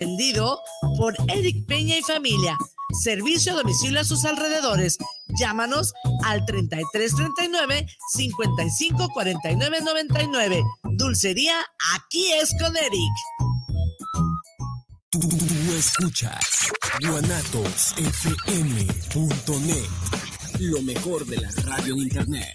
Vendido por Eric Peña y familia. Servicio a domicilio a sus alrededores. Llámanos al 3339 554999 Dulcería, aquí es con Eric. Tú, escuchas guanatosfm.net. Lo mejor de la radio en internet.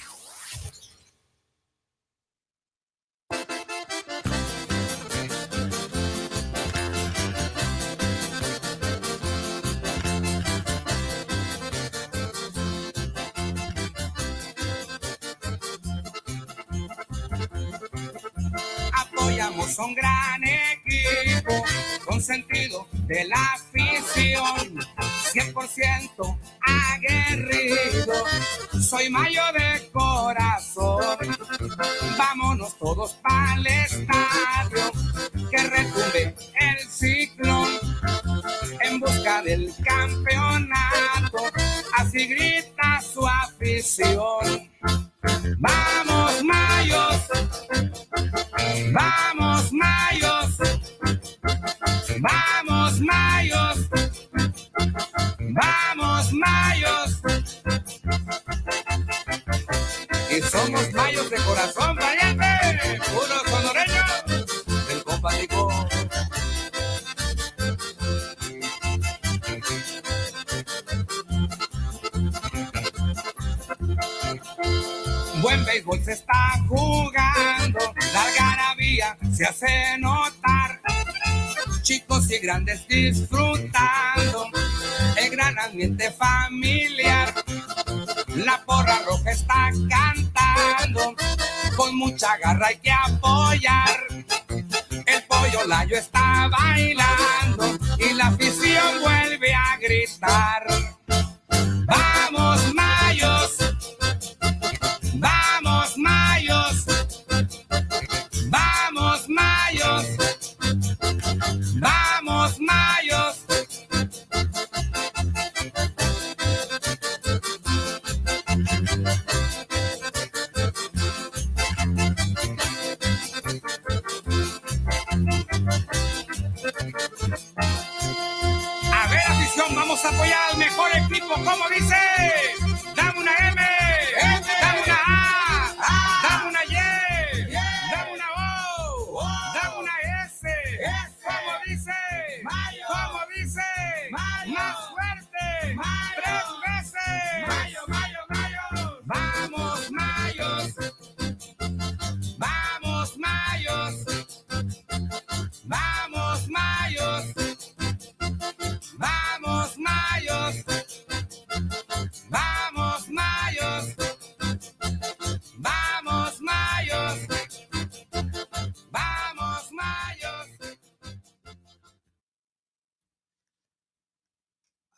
más fuerte, tres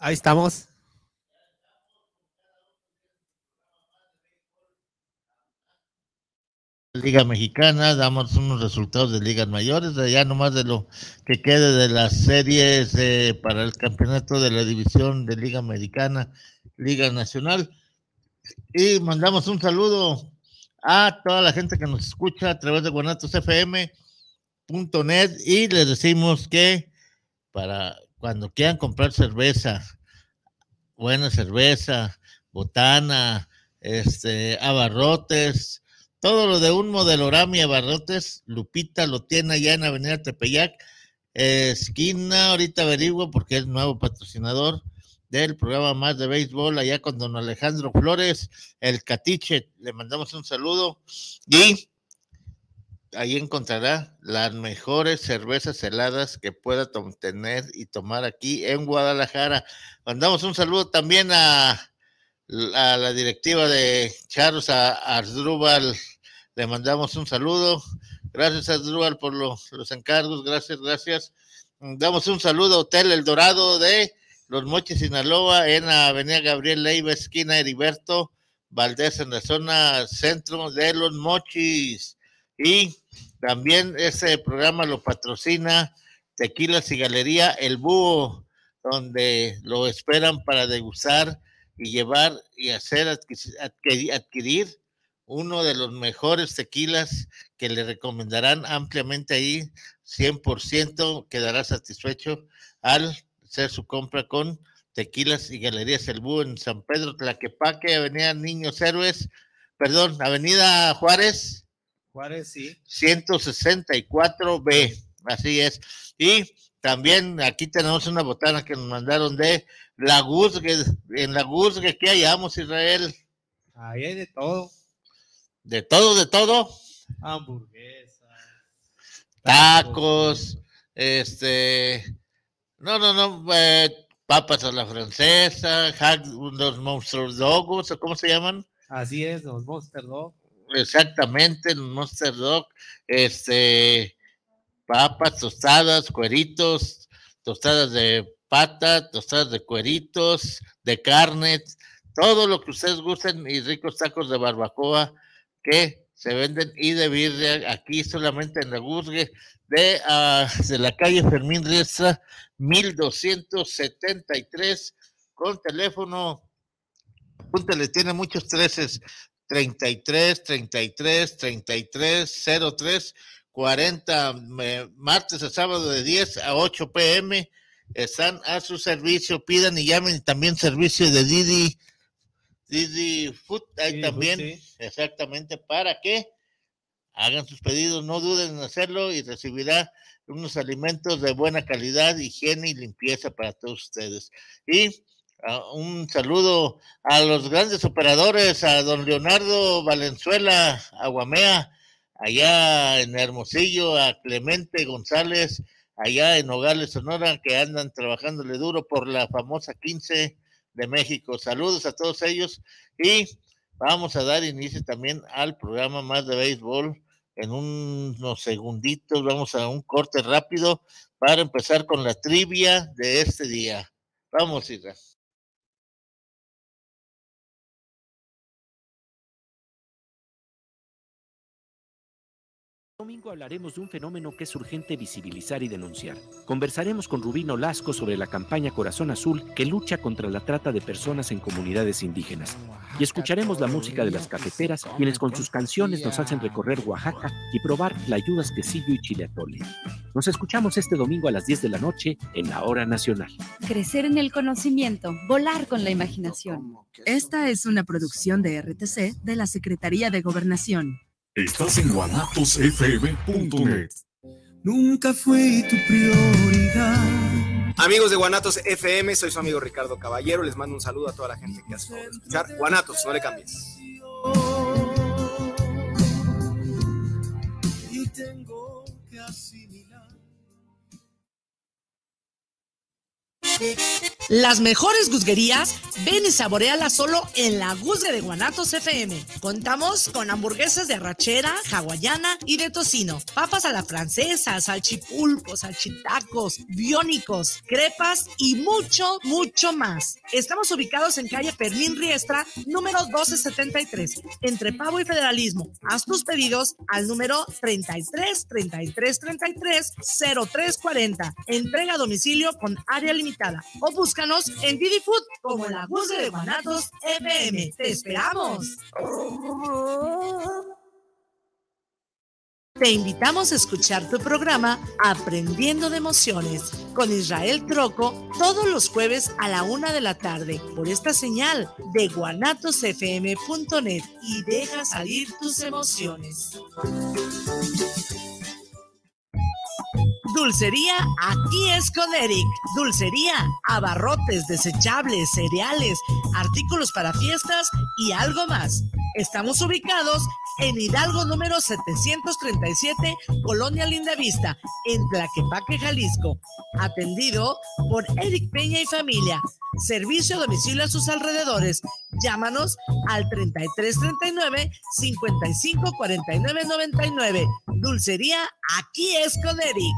Ahí estamos. Liga Mexicana, damos unos resultados de ligas mayores, ya nomás de lo que quede de las series eh, para el campeonato de la división de Liga Americana, Liga Nacional. Y mandamos un saludo a toda la gente que nos escucha a través de guanatosfm.net y les decimos que para cuando quieran comprar cerveza, buena cerveza, botana, este, abarrotes, todo lo de un modelorama y abarrotes, Lupita lo tiene allá en Avenida Tepeyac, esquina, ahorita averiguo porque es nuevo patrocinador del programa Más de Béisbol, allá con don Alejandro Flores, el Catiche, le mandamos un saludo y ahí encontrará las mejores cervezas heladas que pueda tener y tomar aquí en Guadalajara. Mandamos un saludo también a, a la directiva de Charles Ardrúbal, le mandamos un saludo. Gracias Ardrúbal por lo, los encargos, gracias, gracias. Damos un saludo a Hotel El Dorado de Los Mochis, Sinaloa, en la Avenida Gabriel Leiva, esquina Heriberto Valdés, en la zona centro de Los Mochis. Y También ese programa lo patrocina Tequilas y Galería El Búho, donde lo esperan para degustar y llevar y hacer adquirir uno de los mejores tequilas que le recomendarán ampliamente ahí, 100% quedará satisfecho al hacer su compra con Tequilas y Galerías El Búho en San Pedro Tlaquepaque, Avenida Niños Héroes, perdón, Avenida Juárez. Juárez, sí. 164B, así es. Y también aquí tenemos una botana que nos mandaron de La Guzgue, en La Guzgue, ¿qué hallamos, Israel? Ahí hay de todo. De todo, de todo. Hamburguesas. Tacos, este... No, no, no, eh, papas a la francesa, los monstruos dogos, ¿cómo se llaman? Así es, los Monster Dog. Exactamente, Monster Dog, este, papas, tostadas, cueritos, tostadas de pata, tostadas de cueritos, de carne, todo lo que ustedes gusten y ricos tacos de barbacoa que se venden y de birria aquí solamente en la Guzgue de, uh, de la calle Fermín Riestra 1273 con teléfono, apúntale, tiene muchos treces, 33, 33, 33, 03, 40, martes a sábado de 10 a 8 pm, están a su servicio, pidan y llamen también servicio de Didi, Didi Food, ahí también, exactamente, para que hagan sus pedidos, no duden en hacerlo y recibirá unos alimentos de buena calidad, higiene y limpieza para todos ustedes. Y ah, un saludo a los grandes operadores, a don Leonardo Valenzuela Aguamea, allá en Hermosillo, a Clemente González, allá en Nogales, Sonora, que andan trabajándole duro por la famosa 15 de México. Saludos a todos ellos y vamos a dar inicio también al programa más de béisbol en unos segunditos. Vamos a un corte rápido para empezar con la trivia de este día. Vamos, Isra. Domingo hablaremos de un fenómeno que es urgente visibilizar y denunciar. Conversaremos con Rubino Lasco sobre la campaña Corazón Azul que lucha contra la trata de personas en comunidades indígenas. Y escucharemos la música de las cafeteras, quienes con sus canciones nos hacen recorrer Oaxaca y probar ayudas quesillo y chile atole. Nos escuchamos este domingo a las 10 de la noche en la Hora Nacional. Crecer en el conocimiento, volar con la imaginación. Esta es una producción de RTC de la Secretaría de Gobernación. Estás en guanatosfm.net. Nunca fue tu prioridad. Amigos de Guanatos FM, soy su amigo Ricardo Caballero. Les mando un saludo a toda la gente que hace escuchar. Guanatos, no le cambies. Y tengo que Las mejores guzguerías, ven y saboreala solo en la Guzgue de Guanatos FM. Contamos con hamburguesas de arrachera, hawaiana y de tocino, papas a la francesa, salchipulpos, salchitacos, biónicos, crepas y mucho, mucho más. Estamos ubicados en calle Fermín Riestra, número 1273, entre Pavo y Federalismo. Haz tus pedidos al número 33 33 33 0340. Entrega a domicilio con área limitada o búscanos en Didi Food como la Guzgue de Guanatos FM. ¡Te esperamos! Te invitamos a escuchar tu programa Aprendiendo de Emociones con Israel Troco todos los jueves a la una de la tarde por esta señal de guanatosfm.net y deja salir tus emociones. Dulcería aquí es con Eric. Dulcería, abarrotes, desechables, cereales, artículos para fiestas y algo más. Estamos ubicados en Hidalgo número 737, Colonia Lindavista, en Tlaquepaque, Jalisco. Atendido por Eric Peña y familia. Servicio a domicilio a sus alrededores. Llámanos al 3339 554999. Dulcería, aquí es con Eric.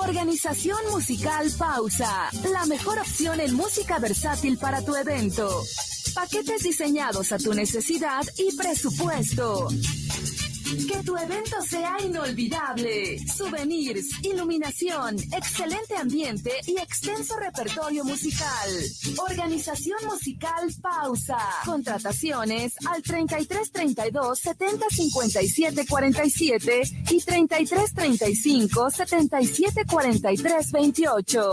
Organización Musical Pausa, la mejor opción en música versátil para tu evento. Paquetes diseñados a tu necesidad y presupuesto. Que tu evento sea inolvidable. Souvenirs, iluminación, excelente ambiente y extenso repertorio musical. Organización musical Pausa. Contrataciones al 33 32 70 57 47 y 33 35 77 43 28.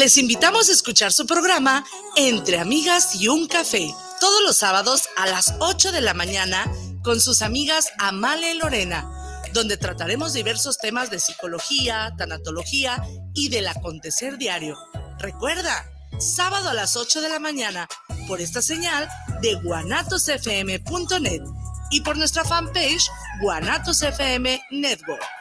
Les invitamos a escuchar su programa Entre Amigas y un Café, todos los sábados a las 8 de la mañana con sus amigas Amale y Lorena, donde trataremos diversos temas de psicología, tanatología y del acontecer diario. Recuerda, sábado a las 8 de la mañana por esta señal de guanatosfm.net y por nuestra fanpage Guanatos FM Network.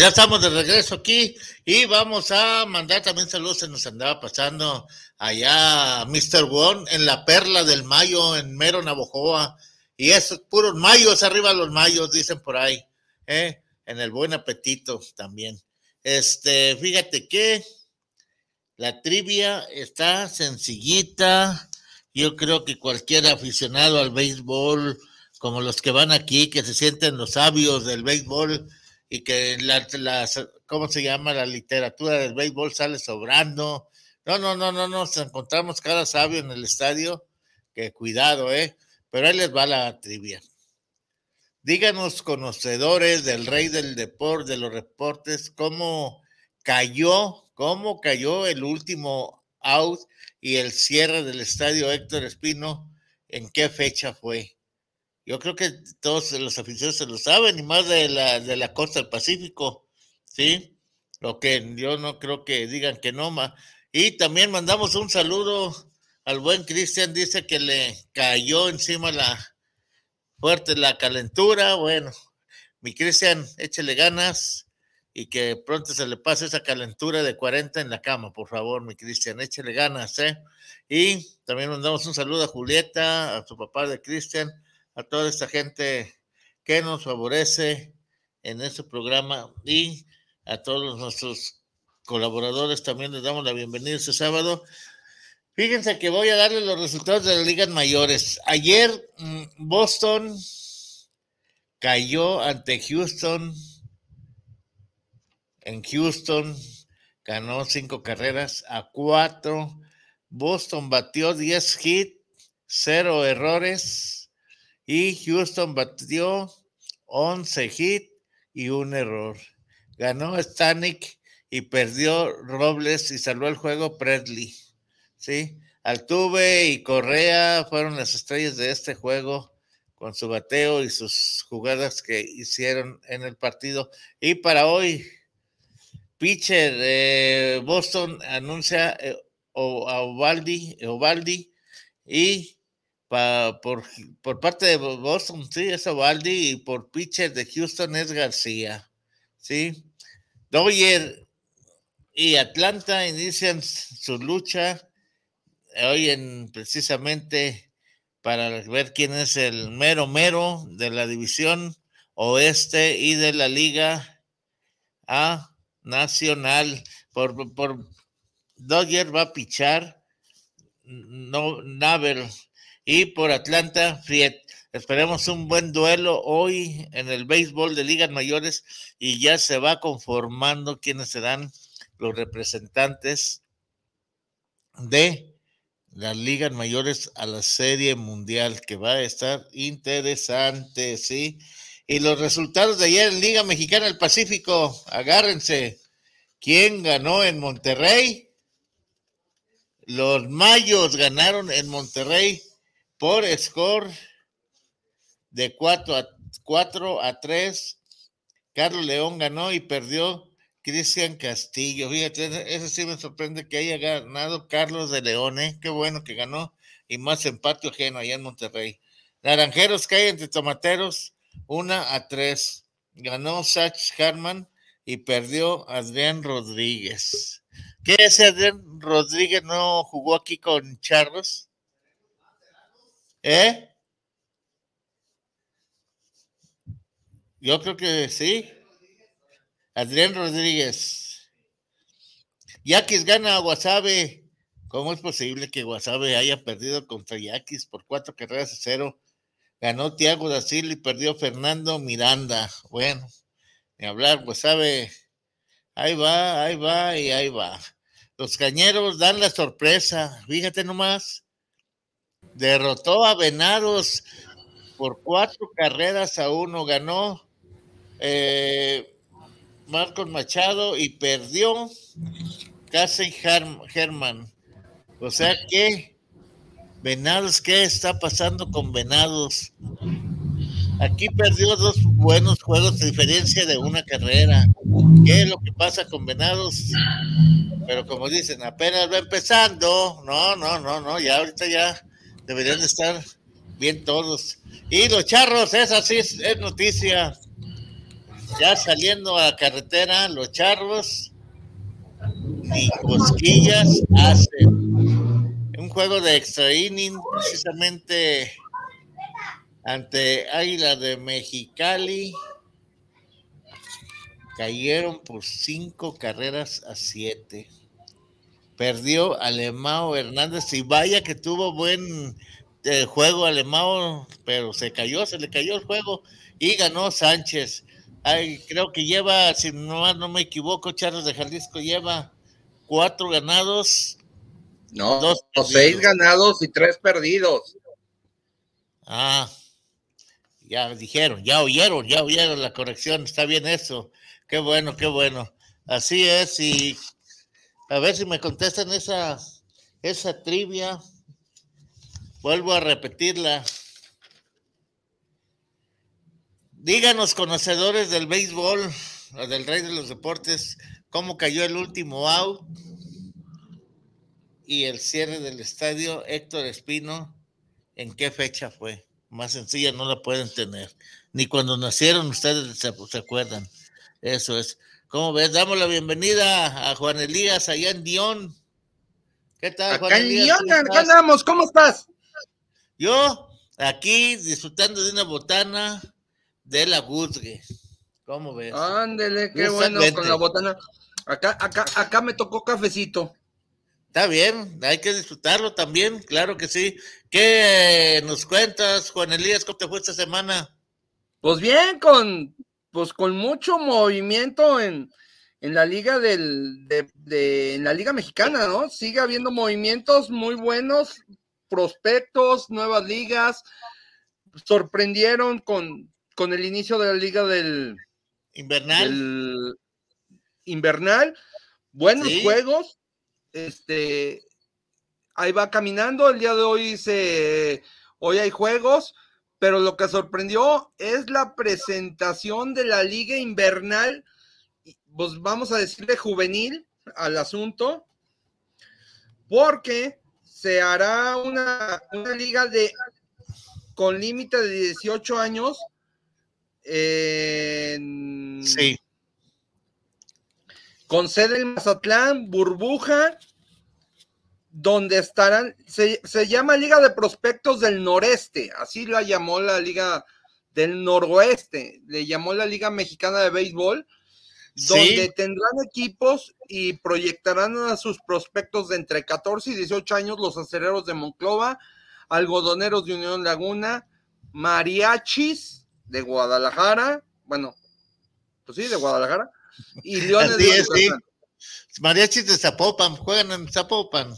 Ya estamos de regreso aquí y vamos a mandar también saludos. Se nos andaba pasando allá Mr. One en la perla del mayo en Mero Navojoa. Y esos puros mayos, arriba los mayos, dicen por ahí. ¿eh? En el buen apetito también. Este, fíjate que la trivia está sencillita. Yo creo que cualquier aficionado al béisbol, como los que van aquí, que se sienten los sabios del béisbol y que la, ¿cómo se llama? La literatura del béisbol sale sobrando. No, no, no, no, nos encontramos cada sabio en el estadio, que cuidado, ¿eh? Pero ahí les va la trivia. Díganos, conocedores del rey del deporte, de los reportes, cómo cayó, cómo cayó el último out y el cierre del estadio Héctor Espino, en qué fecha fue. Yo creo que todos los aficionados se lo saben, y más de la, de la costa del Pacífico, ¿sí? Lo que yo no creo que digan que no, ma. Y también mandamos un saludo al buen Cristian, dice que le cayó encima la fuerte la calentura. Bueno, mi Cristian, échele ganas y que pronto se le pase esa calentura de 40 en la cama, por favor, mi Cristian, échele ganas, ¿eh? Y también mandamos un saludo a Julieta, a su papá de Cristian, a toda esta gente que nos favorece en este programa y a todos nuestros colaboradores también les damos la bienvenida este sábado. Fíjense que voy a darles los resultados de las ligas mayores. Ayer mm, Boston cayó ante Houston. En Houston ganó cinco carreras a cuatro. Boston batió 10 hits, cero errores. Y Houston batió 11 hits y un error. Ganó Stanek y perdió Robles y salvó el juego Presley. ¿sí? Altuve y Correa fueron las estrellas de este juego con su bateo y sus jugadas que hicieron en el partido. Y para hoy, pitcher Boston anuncia eh, a Ovaldi, Ovaldi y pa, por, por parte de Boston, sí, es Ovaldi y por pitcher de Houston es García, ¿sí? Doyer y Atlanta inician su lucha hoy en precisamente para ver quién es el mero mero de la división oeste y de la liga A nacional. Por, por Dodger va a pichar no, Navel y por Atlanta Friet. Esperemos un buen duelo hoy en el béisbol de ligas mayores y ya se va conformando quiénes serán los representantes de las ligas mayores a la serie mundial, que va a estar interesante, ¿sí? Y los resultados de ayer en Liga Mexicana del Pacífico, agárrense. ¿Quién ganó en Monterrey? Los Mayos ganaron en Monterrey por score de 4 a, 4 a 3. Carlos León ganó y perdió Cristian Castillo. Fíjate, eso sí me sorprende que haya ganado Carlos de León, ¿eh? Qué bueno que ganó. Y más empate ajeno allá en Monterrey. Naranjeros caen entre tomateros, una a tres. Ganó Sach Harman y perdió Adrián Rodríguez. ¿Qué ese Adrián Rodríguez no jugó aquí con Charlos? ¿Eh? Yo creo que sí. Adrián Rodríguez. Yaquis gana a Guasave. ¿Cómo es posible que Guasave haya perdido contra Yaquis por cuatro carreras a cero? Ganó Tiago da Silva y perdió Fernando Miranda. Bueno, ni hablar, Guasave. Ahí va, ahí va y ahí va. Los cañeros dan la sorpresa. Fíjate nomás. Derrotó a Venados por cuatro carreras a uno. Ganó eh, Marcos Machado y perdió Casen Germán. O sea que, Venados, ¿qué está pasando con Venados? Aquí perdió dos buenos juegos de diferencia de una carrera. ¿Qué es lo que pasa con Venados? Pero como dicen, apenas va empezando. No, no, no, no, ya ahorita ya deberían estar bien todos. Y los charros, esa sí es, noticia. Ya saliendo a carretera, los charros ni cosquillas hacen. Un juego de extra inning, precisamente ante Águila de Mexicali. Cayeron por cinco carreras a siete. Perdió Alemao Hernández y vaya que tuvo buen eh, juego Alemao, pero se cayó, se le cayó el juego y ganó Sánchez. Ay, creo que lleva, si no, no me equivoco, Charles de Jalisco lleva cuatro ganados. No, dos seis ganados y tres perdidos. Ah, ya dijeron, ya oyeron, ya oyeron la corrección, está bien eso. Qué bueno, qué bueno. Así es, y a ver si me contestan esa, esa trivia. Vuelvo a repetirla. Díganos, conocedores del béisbol, o del rey de los deportes, cómo cayó el último out y el cierre del estadio Héctor Espino, en qué fecha fue. Más sencilla no la pueden tener. Ni cuando nacieron ustedes se, se acuerdan. Eso es. ¿Cómo ves? Damos la bienvenida a Juan Elías allá en Dion. ¿Qué tal, Juan Acá Elías? En Dion, andamos, ¿cómo estás? Yo, aquí disfrutando de una botana de la Guzgue. ¿Cómo ves? Ándele, qué bueno con la botana. Acá, acá, acá me tocó cafecito. Está bien, hay que disfrutarlo también, claro que sí. ¿Qué nos cuentas, Juan Elías? ¿Cómo te fue esta semana? Pues bien, con, pues con mucho movimiento en, en la liga del, de, de, en la liga mexicana, ¿no? Sigue habiendo movimientos muy buenos, prospectos, nuevas ligas. Sorprendieron con, con el inicio de la liga del invernal. invernal, buenos ¿Sí? juegos. Este, ahí va caminando. El día de hoy se, hoy hay juegos, pero lo que sorprendió es la presentación de la liga invernal. Pues vamos a decirle juvenil al asunto, porque se hará una, una liga de con límite de 18 años en, sí. Con sede en Mazatlán, burbuja, donde estarán, se, se, llama Liga de Prospectos del Noreste, así la llamó la Liga del Noroeste, le llamó la Liga Mexicana de Béisbol, donde sí. tendrán equipos y proyectarán a sus prospectos de entre 14 y 18 años los acereros de Monclova, algodoneros de Unión Laguna, mariachis, de Guadalajara, bueno, pues sí, de Guadalajara, y Leones Así de es, sí. Mariachis de Zapopan, juegan en Zapopan.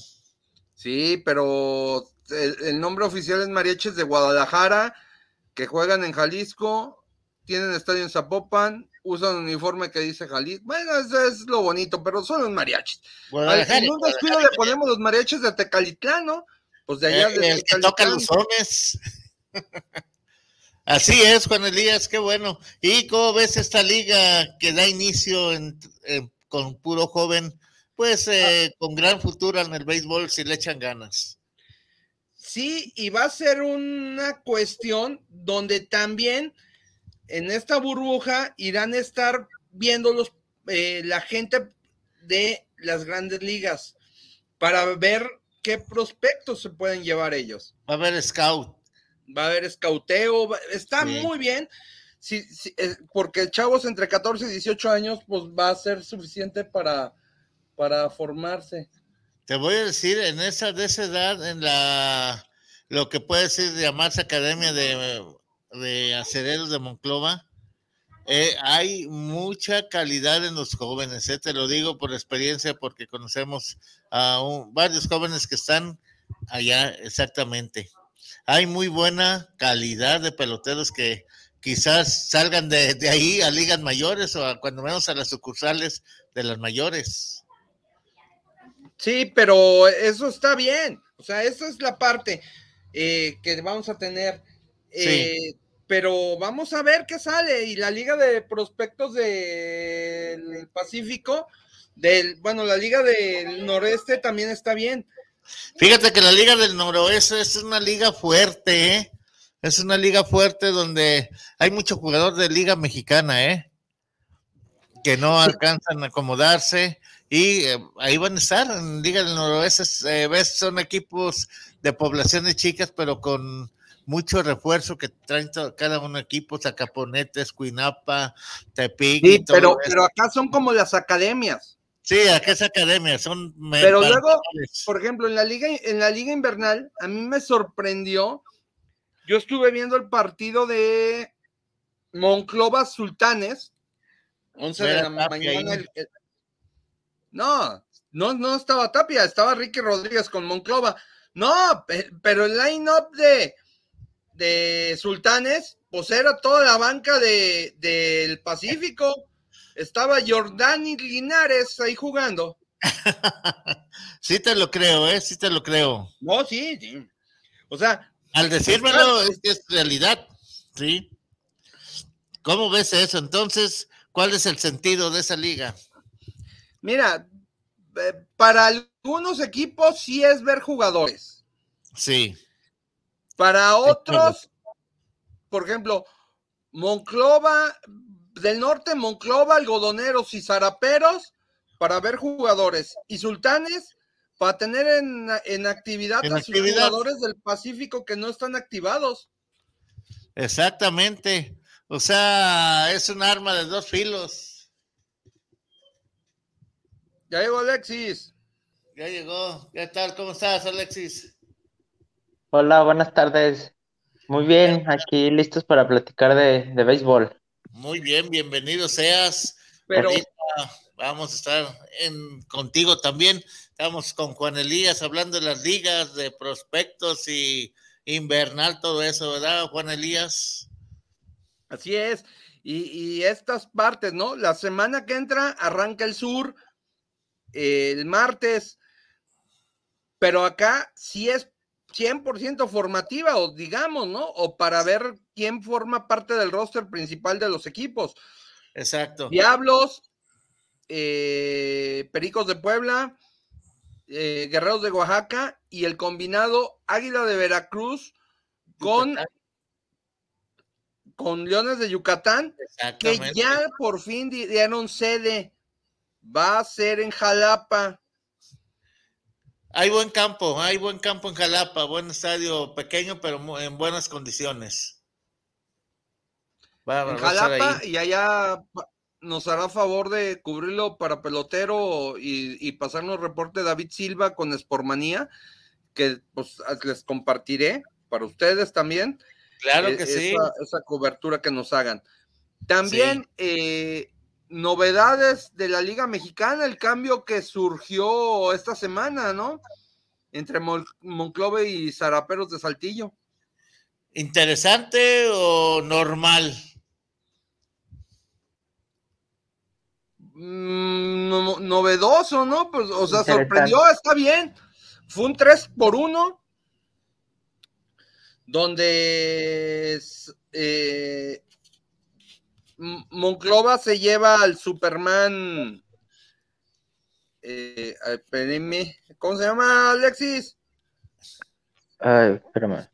Sí, pero el, el nombre oficial es Mariachis de Guadalajara, que juegan en Jalisco, tienen estadio en Zapopan, usan un uniforme que dice Jalisco. Bueno, eso es lo bonito, pero son los mariachis. En un descuido le ponemos los mariachis de Tecalitlán, ¿no? Pues de allá Eh, de el que toca sones. Así es, Juan Elías, qué bueno. ¿Y cómo ves esta liga que da inicio en- en- con puro joven? Pues eh, con gran futuro en el béisbol si le echan ganas. Sí, y va a ser una cuestión donde también en esta burbuja irán a estar viendo los, eh, la gente de las grandes ligas para ver qué prospectos se pueden llevar ellos. Va a haber scout. Va a haber escauteo, va- está Sí. muy bien, sí, sí, eh, porque chavos entre 14 y 18 años, pues va a ser suficiente para, para formarse. Te voy a decir, en esa de esa edad, en la lo que puede ser llamarse Academia de, de Acereros de Monclova, eh, hay mucha calidad en los jóvenes, eh, te lo digo por experiencia, porque conocemos a varios jóvenes que están allá exactamente. Hay muy buena calidad de peloteros que quizás salgan de, de ahí a ligas mayores o a, cuando menos a las sucursales de las mayores. Sí, pero eso está bien. O sea, esa es la parte eh, que vamos a tener. Eh, Pero vamos a ver qué sale. Y la Liga de Prospectos del Pacífico, del, bueno, la Liga del Noreste también está bien. Fíjate que la Liga del Noroeste es una liga fuerte, ¿eh? Es una liga fuerte donde hay mucho jugador de Liga Mexicana, ¿eh? Que no alcanzan a acomodarse y eh, ahí van a estar en Liga del Noroeste. eh, ves, son equipos de poblaciones chicas, pero con mucho refuerzo que traen cada uno equipo, Zacaponetes, Cuinapa, Tepic. Sí, pero, pero acá son como las academias. Sí, acá es academia, son. Pero luego, por ejemplo, en la liga, en la liga invernal, a mí me sorprendió. Yo estuve viendo el partido de Monclova Sultanes, 11 de la mañana. el- No, no, no estaba Tapia, estaba Ricky Rodríguez con Monclova. No, pe- pero el line-up de, de Sultanes, pues era toda la banca de, del Pacífico. Estaba Jordani Linares ahí jugando. Sí te lo creo, ¿eh? Sí te lo creo. No, sí, sí. O sea, Al decírmelo es que es realidad, ¿sí? ¿Cómo ves eso? Entonces, ¿cuál es el sentido de esa liga? Mira, eh, para algunos equipos sí es ver jugadores. Sí, Para otros, por ejemplo, Monclova, del norte, Monclova, algodoneros y zaraperos, para ver jugadores. Y sultanes, para tener en, en actividad En a sus actividad. jugadores del Pacífico que no están activados. exactamente. O sea, es un arma de dos filos. Ya llegó Alexis. Ya llegó. ¿Qué tal? ¿Cómo estás, Alexis? Hola, buenas tardes. Muy bien, aquí listos para platicar de, de béisbol. Muy bien, bienvenido seas. Pero- Ahorita vamos a estar en, contigo también. Estamos con Juan Elías hablando de las ligas, de prospectos y invernal, todo eso, ¿verdad, Juan Elías? Así es. Y, y estas partes, ¿no? La semana que entra arranca el sur, el martes, pero acá sí es 100% formativa, o digamos, ¿no? O para ver quién forma parte del roster principal de los equipos. Exacto. Diablos, eh, Pericos de Puebla, eh, Guerreros de Oaxaca y el combinado Águila de Veracruz con, con Leones de Yucatán, que ya por fin di- dieron sede. Va a ser en Jalapa. Hay buen campo, hay buen campo en Jalapa, buen estadio pequeño, pero en buenas condiciones. Va- En Jalapa y allá nos hará favor de cubrirlo para pelotero y, y pasarnos reporte David Silva con Espormanía, que pues les compartiré para ustedes también. Claro eh, que sí. esa, esa cobertura que nos hagan. También eh, novedades de la Liga Mexicana, el cambio que surgió esta semana, ¿no? entre Monclova y Zaraperos de Saltillo. ¿Interesante o normal? Mm, novedoso, ¿no? Pues, o sea, sorprendió, está bien. Fue un 3 por 1 donde eh, Monclova se lleva al Superman. Eh, ¿Cómo se llama, Alexis? Ay, espérame.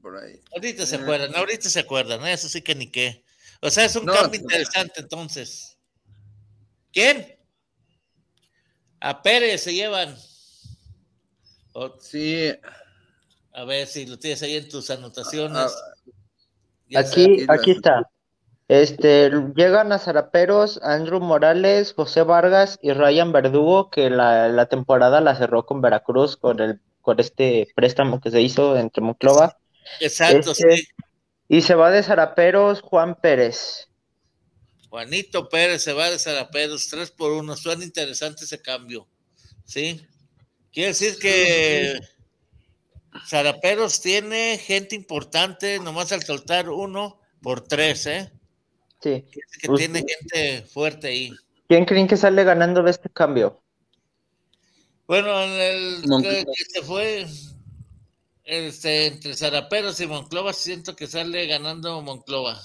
por ahí. Ahorita se acuerdan, ahorita se acuerdan, eso sí que ni qué. O sea, es un cambio interesante entonces. ¿Quién? A Pérez se llevan. sí. A ver si lo tienes ahí en tus anotaciones. Ah, aquí, aquí está. Este, llegan a Zaraperos Andrew Morales, José Vargas y Ryan Verdugo, que la, temporada la cerró con Veracruz con el con este préstamo que se hizo entre Monclova. Exacto, este, sí. Y se va de Zaraperos Juan Pérez. Juanito Pérez se va de Zaraperos, tres por uno. Suena interesante ese cambio. ¿Sí? Quiere decir que Zaraperos tiene gente importante, nomás al soltar uno por tres, ¿eh? Sí. Que tiene gente fuerte ahí. ¿Quién creen que sale ganando de este cambio? Bueno, el que, se fue este, entre Zaraperos y Monclova, siento que sale ganando Monclova.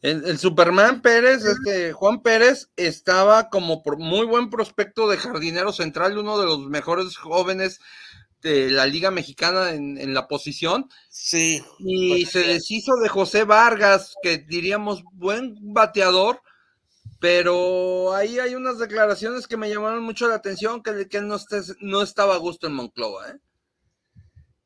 El, Superman Pérez, este Juan Pérez, estaba como por muy buen prospecto de jardinero central, uno de los mejores jóvenes de la Liga Mexicana en, la posición. Sí. Y se deshizo de José Vargas, que diríamos buen bateador, pero ahí hay unas declaraciones que me llamaron mucho la atención, que, que no, no estaba a gusto en Monclova. ¿eh?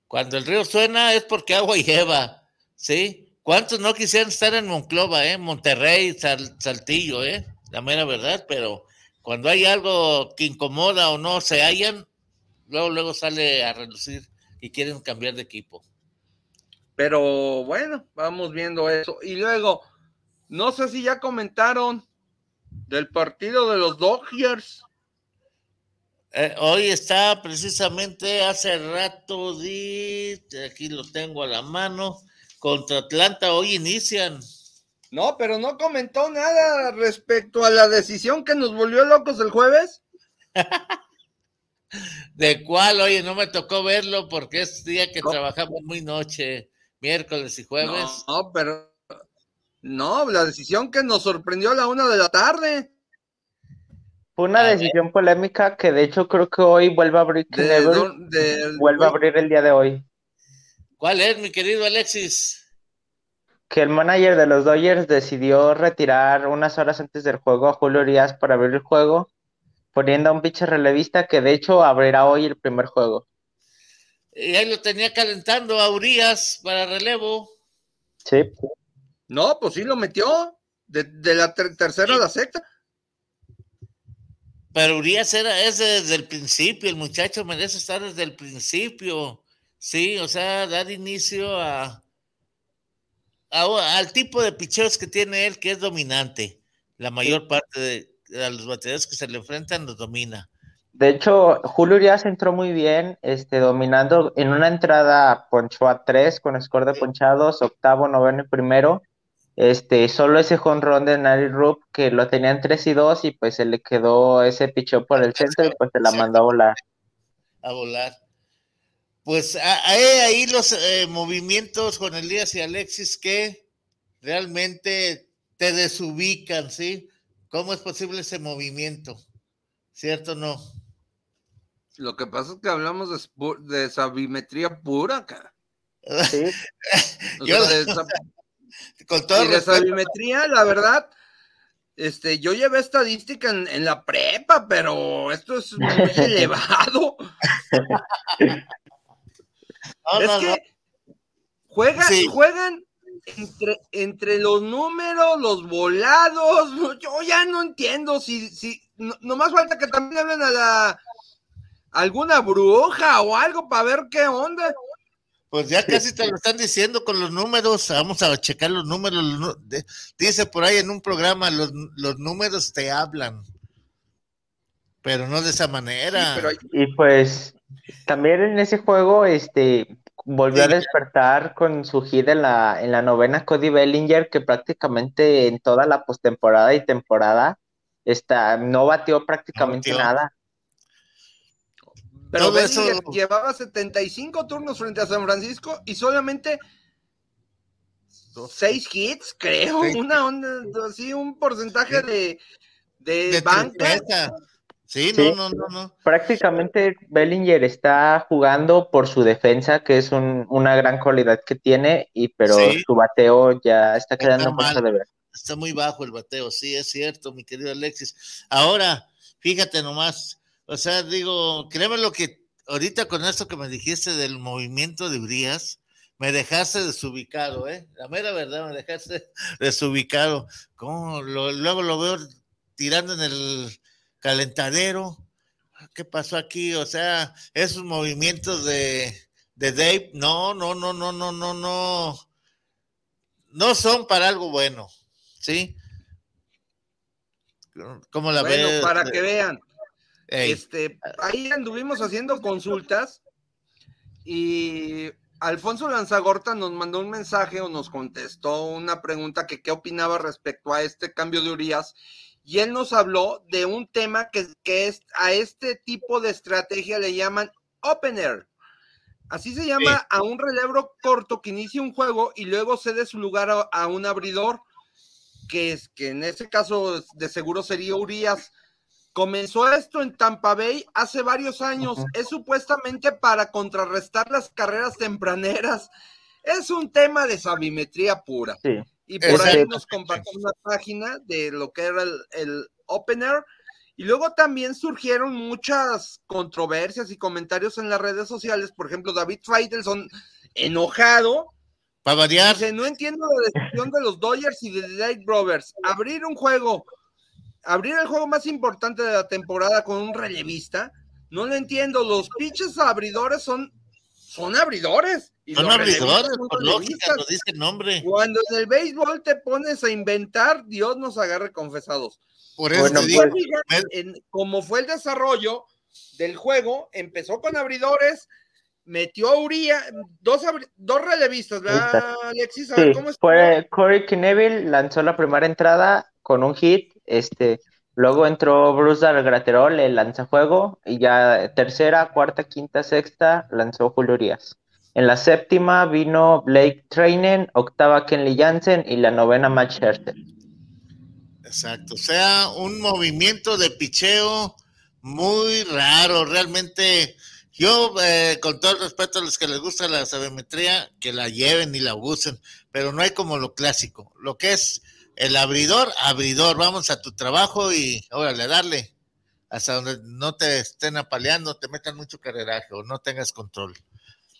Cuando el río suena es porque agua lleva, ¿sí? ¿Cuántos no quisieran estar en Monclova, eh? Monterrey, Saltillo, eh? La mera verdad, pero cuando hay algo que incomoda o no se hallan, luego, luego sale a relucir y quieren cambiar de equipo. Pero bueno, vamos viendo eso. Y luego, no sé si ya comentaron del partido de los Dodgers. Eh, hoy está precisamente hace rato, di, aquí lo tengo a la mano, contra Atlanta hoy inician. No, pero no comentó nada respecto a la decisión que nos volvió locos el jueves. ¿De cuál? Oye, no me tocó verlo porque es día que trabajamos muy noche, miércoles y jueves. No, pero no, la decisión que nos sorprendió a la una de la tarde. Fue una decisión polémica que de hecho creo que hoy vuelve a abrir, vuelve a abrir el día de hoy. ¿Cuál es, mi querido Alexis? Que el manager de los Dodgers decidió retirar unas horas antes del juego a Julio Urias para abrir el juego, poniendo a un pitcher relevista que de hecho abrirá hoy el primer juego. Y ahí lo tenía calentando a Urias para relevo. Sí. No, pues sí lo metió. De, la tercera a la sexta. Pero Urias era ese desde el principio, el muchacho merece estar desde el principio. Sí, o sea, dar inicio a, al tipo de picheos que tiene él, que es dominante. La mayor parte de, los bateadores que se le enfrentan los domina. De hecho, Julio Urias entró muy bien, este, dominando en una entrada ponchó a tres con score de ponchados, octavo, noveno y primero. Este, solo ese jonrón de Nari Rupp que lo tenían tres y dos y pues se le quedó ese picheo por el centro y pues se la mandó a volar. A volar. Pues hay ahí los eh, movimientos con Elías y Alexis que realmente te desubican, ¿sí? ¿Cómo es posible ese movimiento? ¿Cierto o no? Lo que pasa es que hablamos de, sabimetría pura acá. Sí. de con todo y de sabimetría, la verdad, este, yo llevé estadística en, en la prepa, pero esto es muy elevado es que juegan, juegan entre, entre los números, los volados. Yo ya no entiendo si, si no, más falta que también hablen a la alguna bruja o algo para ver qué onda. Pues ya casi te lo están diciendo con los números. Vamos a checar los números. dice por ahí en un programa, los, los números te hablan. Pero no de esa manera. Y pues también en ese juego, este, volvió a despertar con su hit en la, en la novena Cody Bellinger, que prácticamente en toda la postemporada y temporada está, no batió prácticamente nada. Pero Bellinger llevaba 75 turnos frente a San Francisco y solamente seis hits, creo, una onda, así un porcentaje de, de, banca. Sí, no, no, no, no. Prácticamente Bellinger está jugando por su defensa, que es una gran cualidad que tiene, y pero su bateo ya está quedando mucho de ver. Está muy bajo el bateo, sí, es cierto, mi querido Alexis. Ahora, fíjate nomás, o sea, digo, créeme lo que ahorita con esto que me dijiste del movimiento de Urias, me dejaste desubicado, ¿eh? La mera verdad, me dejaste desubicado. ¿Cómo? luego lo veo tirando en el calentadero. ¿Qué pasó aquí? O sea, esos movimientos de, de Dave, no, no, no, no, no, no, no. No son para algo bueno, ¿sí? ¿Cómo la bueno, para que vean. Este, ahí anduvimos haciendo consultas y Alfonso Lanzagorta nos mandó un mensaje o nos contestó una pregunta que qué opinaba respecto a este cambio de Urias y él nos habló de un tema que, que es a este tipo de estrategia le llaman opener. Así se llama a un relevo corto que inicia un juego y luego cede su lugar a, un abridor, que es que en ese caso de seguro sería Urias. Comenzó esto en Tampa Bay hace varios años. Es supuestamente para contrarrestar las carreras tempraneras. Es un tema de sabimetría pura. Sí. Y por ahí nos compartió una página de lo que era el, opener. Y luego también surgieron muchas controversias y comentarios en las redes sociales. Por ejemplo, David Faitelson enojado. Para variar. Dice, no entiendo la decisión de los Dodgers y de The Light Brothers. Abrir un juego, abrir el juego más importante de la temporada con un relevista. No lo entiendo. Los pitches abridores son son abridores. Y son abridores, por lógica, lo dice el nombre. Cuando en el béisbol te pones a inventar, Dios nos agarre confesados. Por eso te digo, como fue el desarrollo del juego, empezó con abridores, metió a Uría, dos, dos relevistas, ¿verdad, Alexis? sí, fue Corey Knebel, lanzó la primera entrada con un hit, este, Luego entró Bruce Graterol, el lanzajuego, y ya tercera, cuarta, quinta, sexta lanzó Julio Urias. En la séptima vino Blake Trainen, octava Kenley Jansen y la novena Matt Scherzer. Exacto, o sea, un movimiento de picheo muy raro, realmente. Yo, eh, con todo el respeto a los que les gusta la sabemetría, que la lleven y la usen, pero no hay como lo clásico. Lo que es el abridor, abridor, vamos a tu trabajo y órale, darle hasta donde no te estén apaleando, te metan mucho carreraje o no tengas control.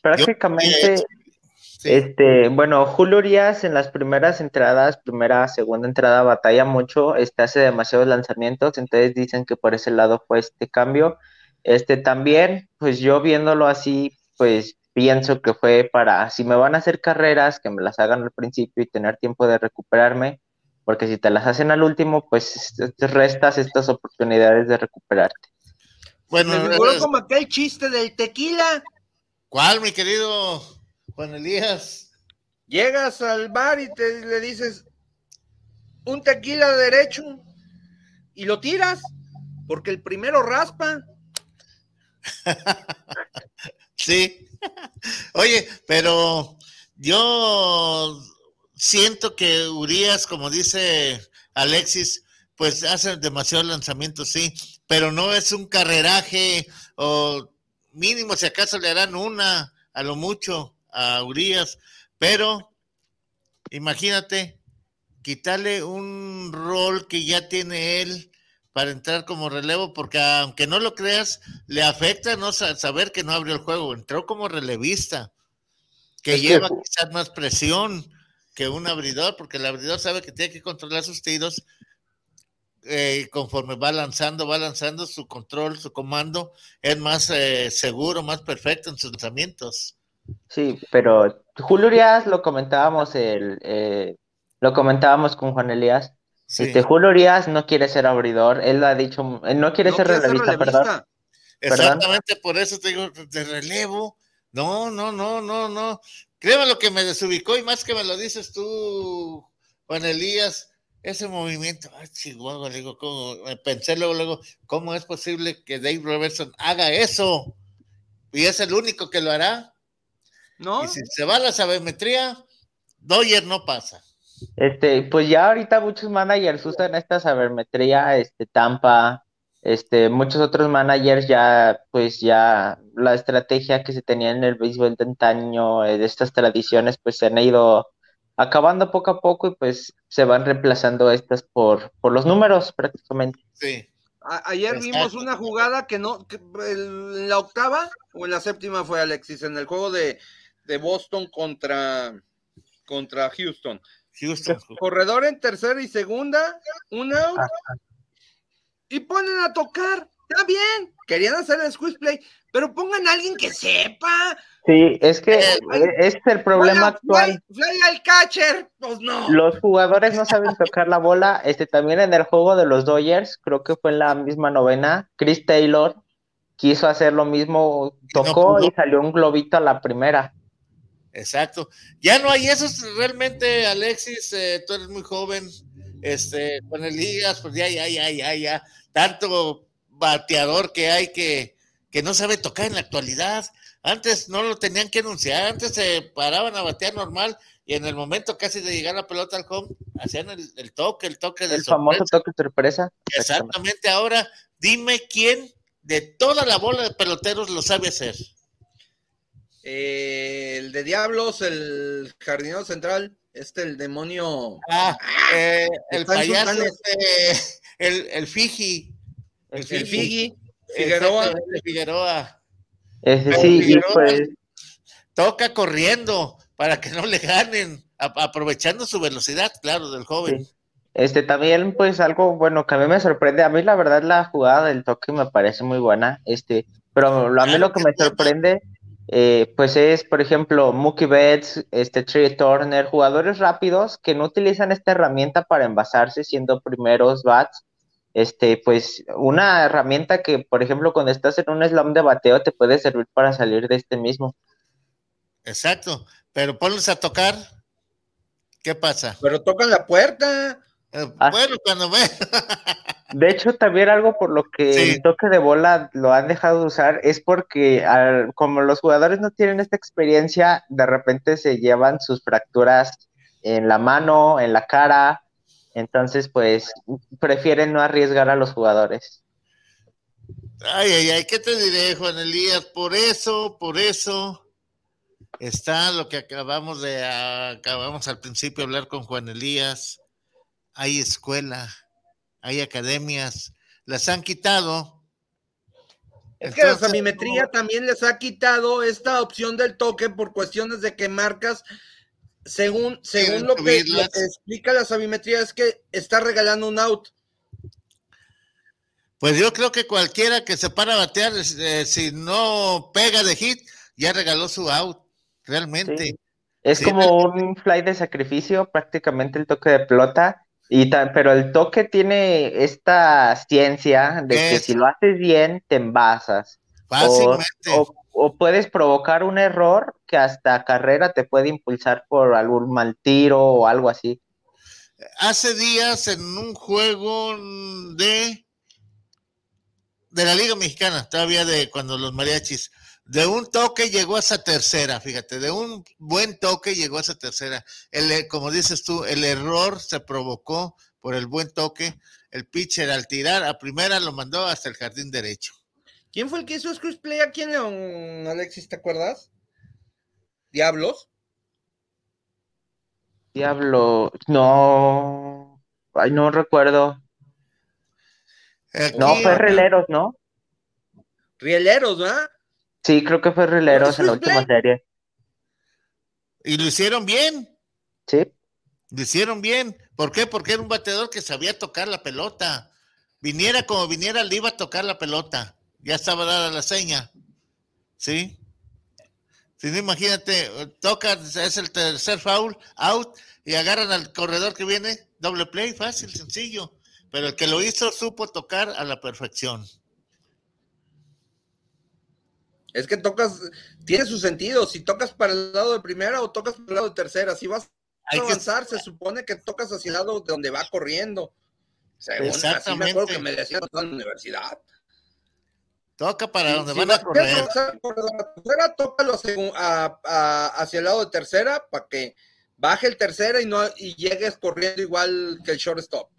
Prácticamente, este, bueno, Julio Urias en las primeras entradas, primera, segunda entrada, batalla mucho, este, hace demasiados lanzamientos, entonces dicen que por ese lado fue este cambio. Este también, pues yo viéndolo así, pues pienso que fue para, si me van a hacer carreras, que me las hagan al principio y tener tiempo de recuperarme, porque si te las hacen al último, pues restas estas oportunidades de recuperarte. Bueno, me figuró como aquel chiste del tequila. ¿Cuál, mi querido Juan Elías? Llegas al bar y te le dices un tequila derecho y lo tiras porque el primero raspa. sí. Oye, pero yo siento que Urias, como dice Alexis, pues hace demasiados lanzamientos, sí, pero no es un carreraje o mínimo si acaso le harán una a lo mucho a Urias, pero imagínate quitarle un rol que ya tiene él para entrar como relevo, porque aunque no lo creas, le afecta no saber que no abrió el juego, entró como relevista, que lleva quizás más presión, que un abridor, porque el abridor sabe que tiene que controlar sus tiros eh, conforme va lanzando, va lanzando su control, su comando, es más eh, seguro, más perfecto en sus lanzamientos. Sí, pero Julio Urias lo comentábamos el, eh, lo comentábamos con Juan Elías, Este, Julio Urias no quiere ser abridor, él lo ha dicho, él no quiere ser relevista, perdón. Exactamente, por eso te digo, de relevo. No, no, no, no, no. Créeme lo que me desubicó y más que me lo dices tú, Juan Elías, ese movimiento, ay, Chihuahua, le digo, ¿cómo? pensé luego, luego, ¿cómo es posible que Dave Robertson haga eso? Y es el único que lo hará. ¿No? Y si se va a la sabermetría, Doyer no pasa. Este, pues ya ahorita muchos managers usan esta sabermetría, este, Tampa, este, muchos otros managers ya, pues ya la estrategia que se tenía en el béisbol de antaño, eh, de estas tradiciones, pues se han ido acabando poco a poco y pues se van reemplazando estas por, por los números prácticamente. Sí. ayer vimos una jugada que no, en la octava o en la séptima fue Alexis, en el juego de, de Boston contra, contra Houston. Houston. Corredor en tercera y segunda, un out, y ponen a tocar. Está bien, querían hacer el squeeze play, pero pongan a alguien que sepa. Sí, es que eh, es el problema actual. Fly, al catcher, pues no. Los jugadores no saben tocar la bola. Este también en el juego de los Dodgers, creo que fue en la misma novena, Chris Taylor quiso hacer lo mismo, tocó y, salió un globito a la primera. Exacto. Ya no hay eso realmente, Alexis, eh, tú eres muy joven, este, con el Ligas, pues ya, ya, ya, ya, ya, tanto bateador que hay que, que no sabe tocar en la actualidad. Antes no lo tenían que anunciar, antes se paraban a batear normal y en el momento casi de llegar la pelota al home, hacían el, toque, el toque de El famoso toque sorpresa. Exactamente, ahora dime quién de toda la bola de peloteros lo sabe hacer. Eh, el de Diablos, el jardinero central, este, el demonio. Ah, eh, el payaso, el, el Fiji. El, Fiji. Figueroa. El Figueroa. Ese sí, pues. Toca corriendo para que no le ganen, aprovechando su velocidad, claro, del joven. Este también, pues algo bueno que a mí me sorprende, a mí la verdad la jugada del toque me parece muy buena, este, pero a mí lo que me sorprende, eh, pues es, por ejemplo, Mookie Betts, este Trey Turner, jugadores rápidos que no utilizan esta herramienta para envasarse siendo primeros bats, este, pues una herramienta que, por ejemplo, cuando estás en un slam de bateo te puede servir para salir de este mismo. Exacto, pero ponlos a tocar, ¿qué pasa? Pero tocan la puerta. Eh, ah. bueno, cuando me... De hecho, también algo por lo que el toque de bola lo han dejado de usar es porque como los jugadores no tienen esta experiencia, de repente se llevan sus fracturas en la mano, en la cara, entonces pues prefieren no arriesgar a los jugadores. Ay, ay, ay, ¿qué te diré, Juan Elías? Por eso, por eso está lo que acabamos de, acabamos al principio de hablar con Juan Elías. Hay escuela, hay academias, las han quitado. Es que la sabimetría también les ha quitado esta opción del toque por cuestiones de que marcas, según, según lo que, explica la sabimetría, es que está regalando un out. Pues yo creo que cualquiera que se para a batear, eh, si no pega de hit, ya regaló su out, realmente. Es como un fly de sacrificio, prácticamente el toque de pelota, y pero el toque tiene esta ciencia de que si lo haces bien, te envasas. Fácilmente. O, puedes provocar un error que hasta carrera te puede impulsar por algún mal tiro o algo así. Hace días en un juego de de la Liga Mexicana, todavía de cuando los mariachis de un toque llegó a esa tercera, fíjate, de un buen toque llegó a esa tercera. El, eh, como dices tú, el error se provocó por el buen toque. El pitcher al tirar a primera lo mandó hasta el jardín derecho. ¿Quién fue el que hizo Scrooge Play aquí en León, Alexis? ¿Te acuerdas? ¿Diablos? Diablo, no. Ay, no recuerdo. no, fue Rieleros, ¿no? Rieleros, ¿verdad? Sí, creo que fue Rileros en la última serie. Y lo hicieron bien. Sí. Lo hicieron bien. ¿Por qué? Porque era un bateador que sabía tocar la pelota. Viniera como viniera, le iba a tocar la pelota. Ya estaba dada la seña. ¿Sí? Si no, imagínate, toca, es el tercer foul, out, y agarran al corredor que viene, doble play, fácil, sencillo. Pero el que lo hizo supo tocar a la perfección. Es que tocas, tiene su sentido, si tocas para el lado de primera o tocas para el lado de tercera, si vas a avanzar, se supone que tocas hacia el lado de donde va corriendo. Según, así me acuerdo que me decían en la universidad. Toca para donde van a correr. Tercera, tócalo hacia el lado de tercera para que baje el tercera y no y llegues corriendo igual que el shortstop.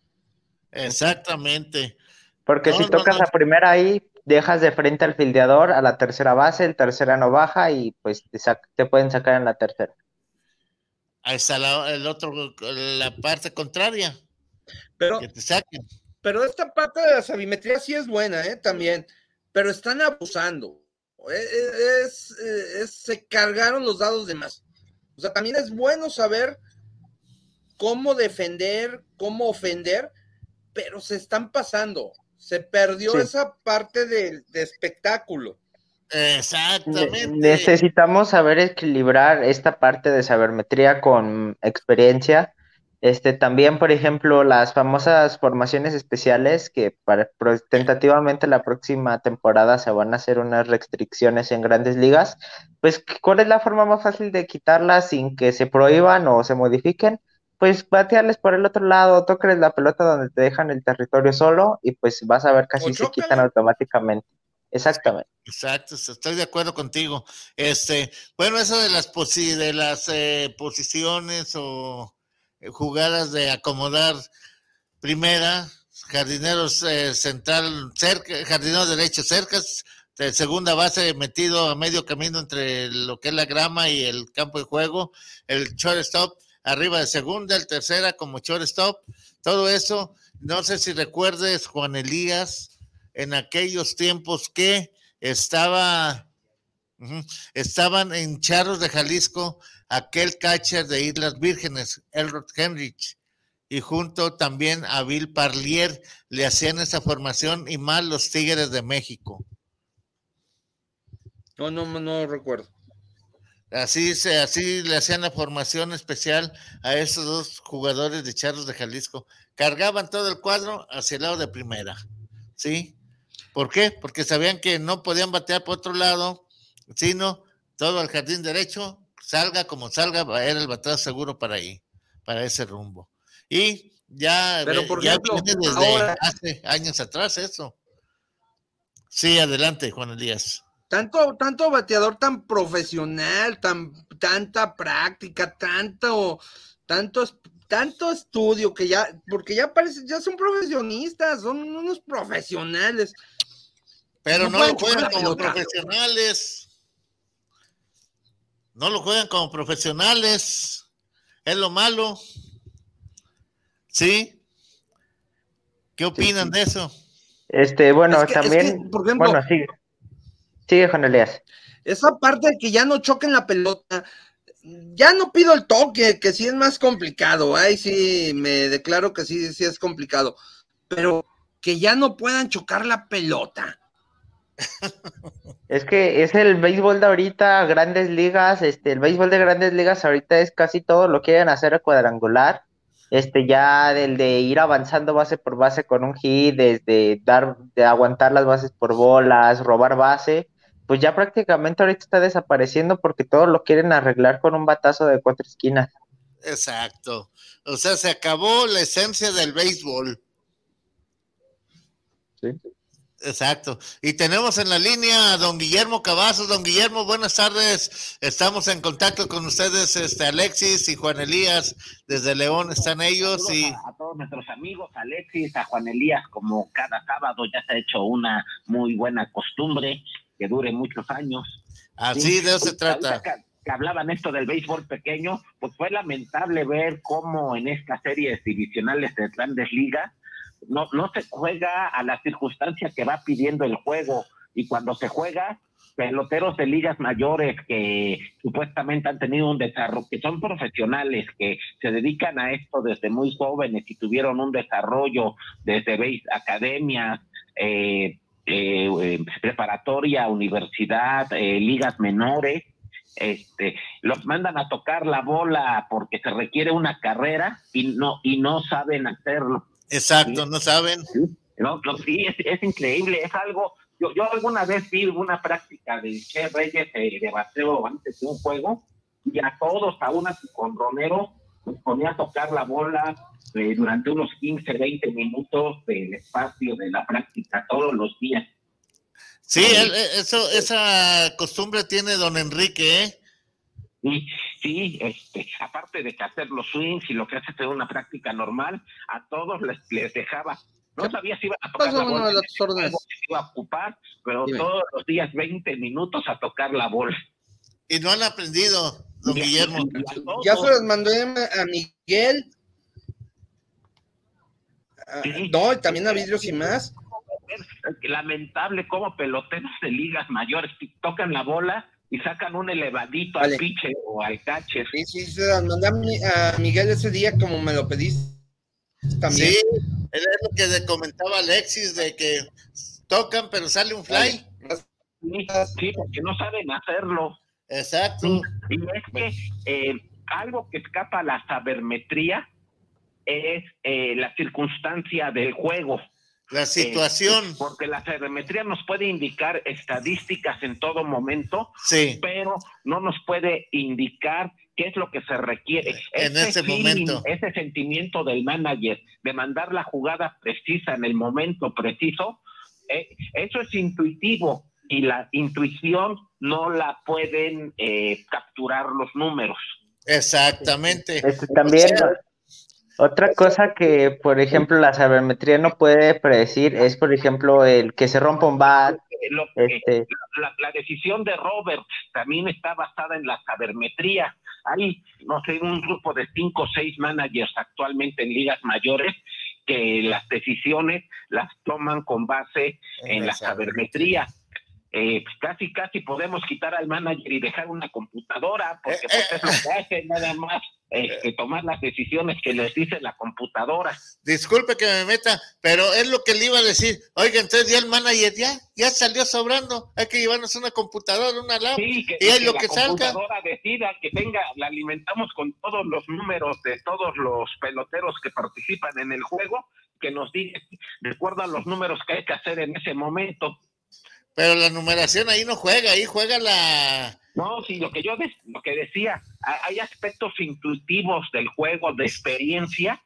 Exactamente. Porque si tocas a primera ahí, dejas de frente al fildeador a la tercera base, el tercera no baja y pues te, pueden sacar en la tercera. Ahí está la, el otro, la parte contraria. Pero, que te saquen. pero esta parte de la sabimetría sí es buena, ¿eh? También. Pero están abusando. E, e, es, se cargaron los dados de más. O sea, también es bueno saber cómo defender, cómo ofender, pero se están pasando. Se perdió esa parte de, espectáculo. Exactamente. necesitamos saber equilibrar esta parte de sabermetría con experiencia. Este, también, por ejemplo, las famosas formaciones especiales que para, tentativamente la próxima temporada se van a hacer unas restricciones en grandes ligas, pues ¿cuál es la forma más fácil de quitarlas sin que se prohíban o se modifiquen? Pues batearles por el otro lado, toques la pelota donde te dejan el territorio solo y pues vas a ver así se quitan automáticamente. Exactamente. Exacto, estoy de acuerdo contigo. Este, bueno, eso de las de las eh, posiciones o eh, jugadas de acomodar primera, jardineros eh, central cerca, jardinero derecho cerca, de segunda base metido a medio camino entre lo que es la grama y el campo de juego, el shortstop arriba de segunda, el tercera como shortstop, todo eso. No sé si recuerdes, Juan Elías, en aquellos tiempos que estaba, estaban en Charros de Jalisco aquel catcher de Islas Vírgenes, Elrod Henrich, y junto también a Bill Parlier le hacían esa formación y más los Tigres de México. No, no, no recuerdo. Así, se, así le hacían la formación especial a esos dos jugadores de Charros de Jalisco. Cargaban todo el cuadro hacia el lado de primera. ¿Sí? ¿Por qué? Porque sabían que no podían batear por otro lado, sino todo al jardín derecho, salga como salga, era el batazo seguro para ahí, para ese rumbo. Y ya, Pero por ya ejemplo, viene desde hace años atrás eso. Sí, adelante, Juan Elías tanto, tanto bateador tan profesional, tan, tanta práctica, tanto, tanto, tanto estudio que ya, porque ya parece, ya son profesionistas, son unos profesionales. Pero no, lo juegan como profesionales. No lo juegan como profesionales. Es lo malo. ¿Sí? ¿Qué opinan de eso? Este, bueno, también, bueno, sí. Sigue, Juan Elías. Esa parte de que ya no choquen la pelota, ya no pido el toque, que sí es más complicado. Ahí sí me declaro que sí, sí es complicado. Pero que ya no puedan chocar la pelota. Es que es el béisbol de ahorita, grandes ligas, este, el béisbol de grandes ligas ahorita es casi todo lo quieren hacer a cuadrangular. Este, ya del de ir avanzando base por base con un hit, desde dar, de aguantar las bases por bolas, robar base, pues ya prácticamente ahorita está desapareciendo porque todo lo quieren arreglar con un batazo de cuatro esquinas. Exacto. O sea, se acabó la esencia del béisbol. Sí. Exacto. Y tenemos en la línea a don Guillermo Cavazos. Don Guillermo, buenas tardes. Estamos en contacto con ustedes, este Alexis y Juan Elías. Desde León están ellos. y a, todos nuestros amigos, Alexis, a Juan Elías, como cada sábado ya se ha hecho una muy buena costumbre que dure muchos años. Así de eso se trata. Que, hablaban esto del béisbol pequeño, pues fue lamentable ver cómo en estas series divisionales de grandes ligas no, no se juega a la circunstancia que va pidiendo el juego y cuando se juega peloteros de ligas mayores que supuestamente han tenido un desarrollo, que son profesionales, que se dedican a esto desde muy jóvenes y tuvieron un desarrollo desde academias, eh, eh, preparatoria, universidad, eh, ligas menores, este, los mandan a tocar la bola porque se requiere una carrera y no, y no saben hacerlo. Exacto, no saben. No, no, sí, es, es increíble, es algo, yo, yo alguna vez vi una práctica de Che Reyes eh, de bateo antes de un juego y a todos, aún así con Romero, ponía a tocar la bola eh, durante unos 15, 20 minutos del espacio de la práctica todos los días. Sí, él, eh, eso, esa costumbre tiene don Enrique, ¿eh? Sí, sí, este, aparte de que hacer los swings y lo que hace ser una práctica normal, a todos les, les dejaba. No sabía si iban a tocar la bola, juego, si iba a ocupar, pero Dime. todos los días 20 minutos a tocar la bola. Y no han aprendido, don Guillermo. Ya se los mandé a Miguel. No, y también a Vidrios y más. Lamentable cómo peloteros de ligas mayores tocan la bola y sacan un elevadito Vale. al pitcher o al catcher. Sí, sí, se las mandé a Mi- a Miguel ese día como me lo pediste. También. Sí, es lo que le comentaba Alexis de que tocan pero sale un fly. Sí, sí, porque no saben hacerlo. Exacto. Y es que eh, algo que escapa a la sabermetría es eh, la circunstancia del juego. La situación. Eh, porque la sabermetría nos puede indicar estadísticas en todo momento, Sí. pero no nos puede indicar qué es lo que se requiere. En ese momento. Ese sentimiento del manager de mandar la jugada precisa en el momento preciso, eh, eso es intuitivo y la intuición no la pueden eh, capturar los números. Exactamente. Este, también, otra cosa que, por ejemplo, la sabermetría no puede predecir es, por ejemplo, el que se rompa un bat. Lo que- Este, la, la decisión de Robert también está basada en la sabermetría. Hay, no sé, un grupo de cinco o seis managers actualmente en ligas mayores que las decisiones las toman con base en la sabermetría. Eh, casi, casi podemos quitar al manager y dejar una computadora, porque pues, es lo que hace nada más eh, tomar las decisiones que les dice la computadora. Disculpe que me meta, pero es lo que le iba a decir. Oiga, entonces ya el manager ya, ya salió sobrando. Hay que llevarnos una computadora, una lab. Sí, que, y ahí que lo la que salga. computadora decida que tenga, la alimentamos con todos los números de todos los peloteros que participan en el juego, que nos diga de acuerdo a los números que hay que hacer en ese momento. Pero la numeración ahí no juega, ahí juega la. No, sí, lo que yo de- lo que decía, ha- hay aspectos intuitivos del juego, de experiencia,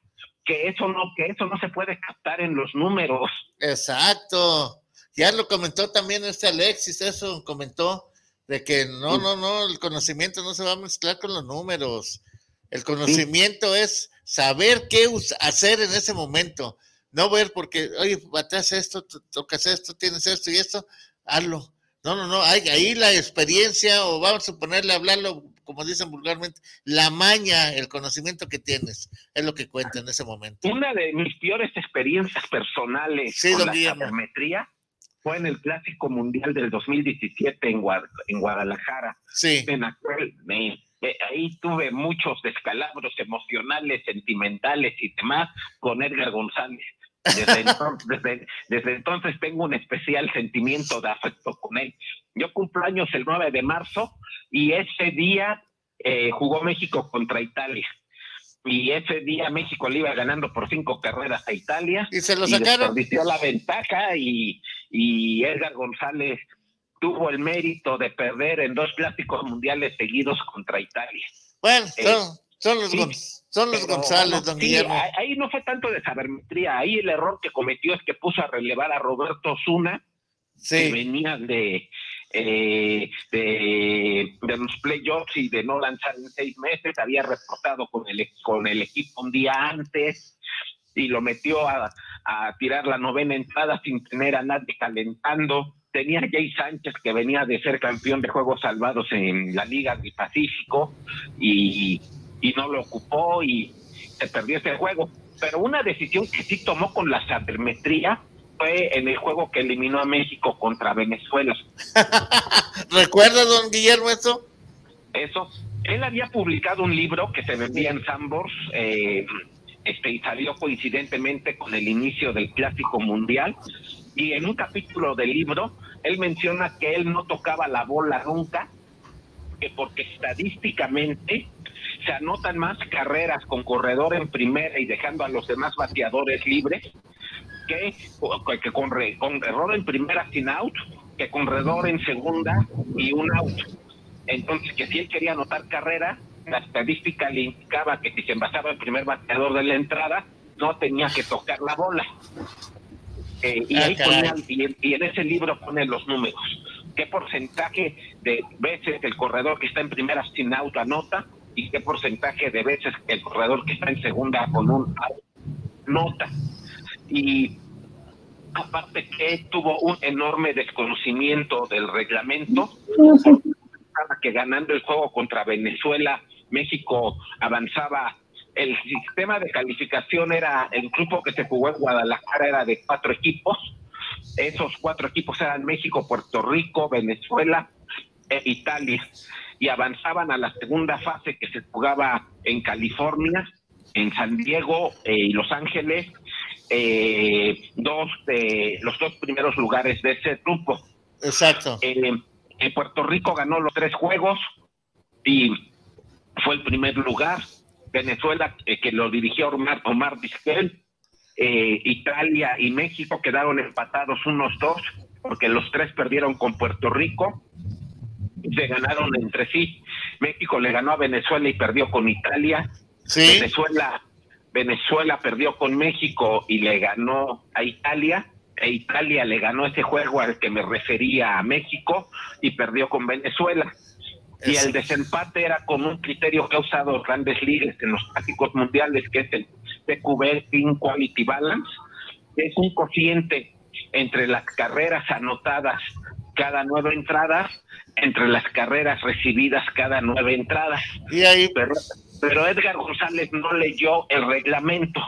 que eso no, que eso no se puede captar en los números. Exacto. Ya lo comentó también este Alexis, eso comentó, de que no, no, no, el conocimiento no se va a mezclar con los números. El conocimiento es saber qué hacer en ese momento. No ver porque, oye, bateas esto, to- tocas esto, tienes esto y esto, hazlo. No, no, no, hay ahí la experiencia, o vamos a ponerle a hablarlo, como dicen vulgarmente, la maña, el conocimiento que tienes, es lo que cuenta en ese momento. Una de mis peores experiencias personales Sí, con la sabermetría fue en el Clásico Mundial del 2017 en, Guad- en Guadalajara. Sí. En aquel, me- eh, ahí tuve muchos descalabros emocionales, sentimentales y demás con Edgar González. Desde entonces, desde, desde entonces tengo un especial sentimiento de afecto con él. Yo cumplo años el 9 de marzo y ese día eh, jugó México contra Italia. Y ese día México le iba ganando por cinco carreras a Italia. Y se lo sacaron. desperdició la ventaja y, y Edgar González tuvo el mérito de perder en dos clásicos mundiales seguidos contra Italia. Bueno, Eh, son los, sí, son los González, don sí, Guillermo. ahí- no fue tanto de sabermetría, ahí el error que cometió es que puso a relevar a Roberto Zuna, que venía de, eh, de, de los playoffs y de no lanzar en seis meses, había reportado con el, con el equipo un día antes y lo metió a, a tirar la novena entrada sin tener a nadie calentando. Tenía Jay Sánchez que venía de ser campeón de Juegos Salvados en la Liga del Pacífico y, y no lo ocupó y se perdió ese juego. Pero una decisión que sí tomó con la sabermetría fue en el juego que eliminó a México contra Venezuela. ¿Recuerda, don Guillermo, eso? Eso. Él había publicado un libro que se vendía en Sambors eh, este, y salió coincidentemente con el inicio del Clásico Mundial. Y en un capítulo del libro, él menciona que él no tocaba la bola nunca que porque estadísticamente se anotan más carreras con corredor en primera y dejando a los demás bateadores libres que, que con, con corredor en primera sin out, que con corredor en segunda y un out. Entonces, que si él quería anotar carrera, la estadística le indicaba que si se envasaba el primer bateador de la entrada, no tenía que tocar la bola. Eh, y Ah, ahí ponía- y en ese libro pone los números. ¿Qué porcentaje de veces el corredor que está en primera sin out anota? ¿Y qué porcentaje de veces el corredor que está en segunda con un out nota? Y aparte que tuvo un enorme desconocimiento del reglamento, que ganando el juego contra Venezuela, México avanzaba. El sistema de calificación era, el grupo que se jugó en Guadalajara era de cuatro equipos. Esos cuatro equipos eran México, Puerto Rico, Venezuela e Italia. Y avanzaban a la segunda fase que se jugaba en California, en San Diego eh, y Los Ángeles, eh, dos de los dos primeros lugares de ese grupo. Exacto. Eh, en Puerto Rico ganó los tres juegos y fue el primer lugar. Venezuela, eh, que lo dirigió Omar, Omar Vizquel, eh, Italia y México quedaron empatados unos dos, porque los tres perdieron con Puerto Rico, se ganaron entre sí. México le ganó a Venezuela y perdió con Italia. Venezuela, Venezuela perdió con México y le ganó a Italia. E Italia le ganó ese juego al que me refería a México y perdió con Venezuela. Y el desempate era con un criterio que ha usado grandes ligas en los clásicos mundiales, que es el TQB Team Quality Balance, que es un cociente entre las carreras anotadas cada nueve entradas, entre las carreras recibidas cada nueve entradas. Y ahí... Pero, pero Edgar González no leyó el reglamento.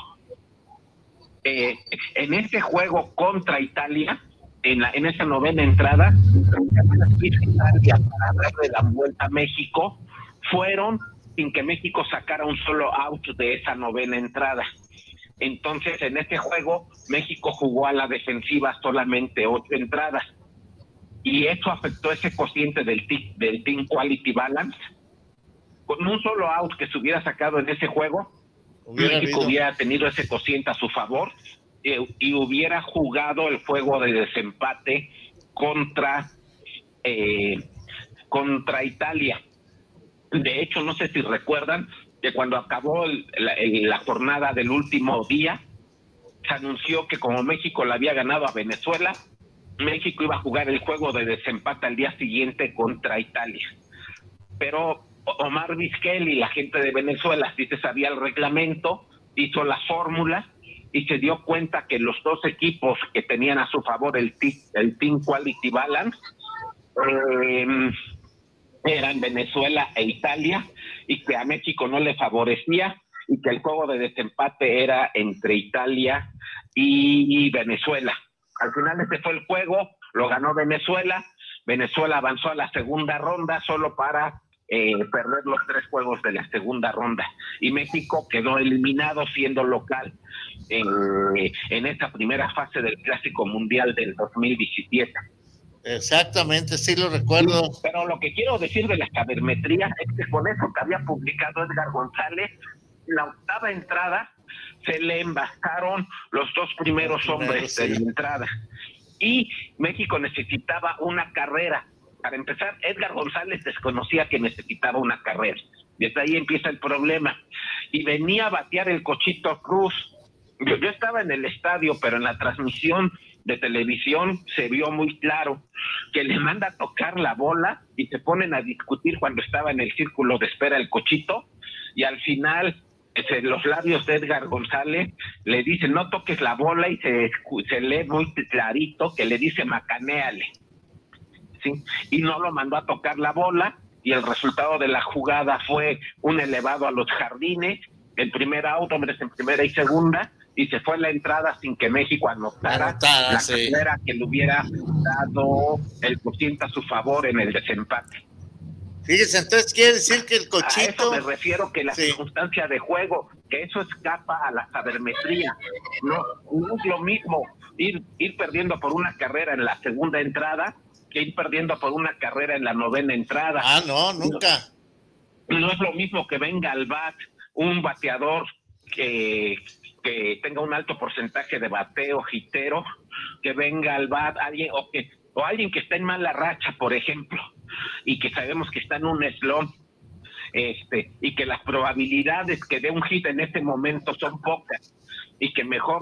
Eh, en este juego contra Italia, en, la, en esa novena entrada, para darle la vuelta a México, fueron sin que México sacara un solo out de esa novena entrada. Entonces, en este juego, México jugó a la defensiva solamente ocho entradas. Y eso afectó ese cociente del, del Team Quality Balance. Con un solo out que se hubiera sacado en ese juego, Hubiera México habido. hubiera tenido ese cociente a su favor eh, y hubiera jugado el juego de desempate contra, eh, contra Italia. De hecho, no sé si recuerdan que cuando acabó la, jornada del último día, se anunció que como México le había ganado a Venezuela, México iba a jugar el juego de desempate al día siguiente contra Italia. Pero Omar Vizquel y la gente de Venezuela sí se sabía el reglamento, hizo la fórmula y se dio cuenta que los dos equipos que tenían a su favor el, el Team Quality Balance eh, eran Venezuela e Italia y que a México no le favorecía y que el juego de desempate era entre Italia y Venezuela. Al final ese fue el juego, lo ganó Venezuela, Venezuela avanzó a la segunda ronda solo para eh, perder los tres juegos de la segunda ronda y México quedó eliminado siendo local en, en esta primera fase del Clásico Mundial del 2017. Exactamente, sí lo recuerdo. Pero lo que quiero decir de la sabermetría es que con eso que había publicado Edgar González, la octava entrada se le embastaron los dos primeros Los primeros, hombres de sí. la entrada. Y México necesitaba una carrera. Para empezar, Edgar González desconocía que necesitaba una carrera. Desde ahí empieza el problema. Y venía a batear el Cochito Cruz. Yo, yo estaba en el estadio, pero en la transmisión de televisión se vio muy claro que le manda a tocar la bola y se ponen a discutir cuando estaba en el círculo de espera el Cochito y al final ese, los labios de Edgar González le dicen no toques la bola y se, se lee muy clarito que le dice macanéale. ¿sí? Y no lo mandó a tocar la bola y el resultado de la jugada fue un elevado a los jardines, el primer out, hombres en primera y segunda, y se fue la entrada sin que México anotara Anotara, la sí. carrera que le hubiera dado el cociente a su favor en el desempate. Fíjese, entonces quiere decir que el A eso cochito. me refiero que la circunstancia de juego, que eso escapa a la sabermetría. No, no es lo mismo ir, ir perdiendo por una carrera en la segunda entrada que ir perdiendo por una carrera en la novena entrada. Ah, no, nunca. No, es lo mismo que venga al bat un bateador que, que tenga un alto porcentaje de bateo jitero, que venga al bat alguien o que o alguien que está en mala racha, por ejemplo, y que sabemos que está en un slump, este, y que las probabilidades que dé un hit en este momento son pocas, y que mejor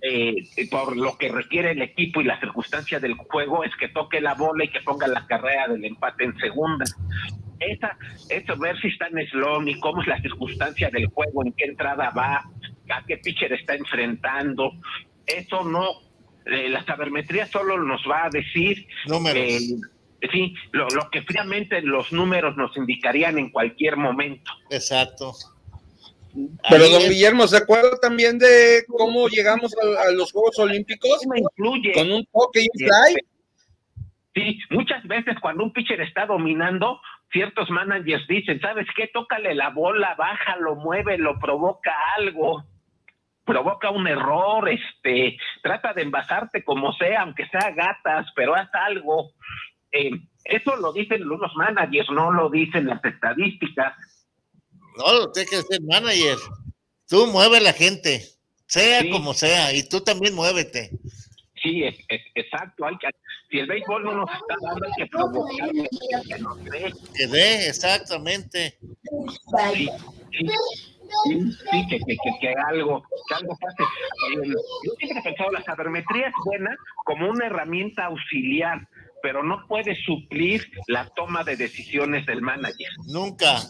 eh, por lo que requiere el equipo y las circunstancias del juego es que toque la bola y que ponga la carrera del empate en segunda. Esa, eso, ver si está en slump y cómo es la circunstancia del juego, en qué entrada va, a qué pitcher está enfrentando, eso no eh, la sabermetría solo nos va a decir eh, sí, lo, lo, que fríamente los números nos indicarían en cualquier momento. Exacto. Pero don Guillermo, ¿se acuerda también de cómo llegamos a, los Juegos Olímpicos? incluye. Con un toque y un fly. Sí, muchas veces cuando un pitcher está dominando, ciertos managers dicen, ¿sabes qué? Tócale la bola, bájalo, muévelo, provoca algo provoca un error, este, trata de envasarte como sea, aunque sea gatas, pero haz algo. Eh, eso lo dicen los managers, no lo dicen las estadísticas. No, lo tiene que ser manager. Tú mueve a la gente, sea como sea, y tú también muévete. Sí, es, exacto. Hay que, si el béisbol no nos está dando, hay que provocar que nos dé. Que dé, exactamente. Sí, sí. Sí, que, que, que, algo, que algo pase. Yo siempre he pensado, la sabermetría es buena como una herramienta auxiliar, pero no puede suplir la toma de decisiones del manager. Nunca.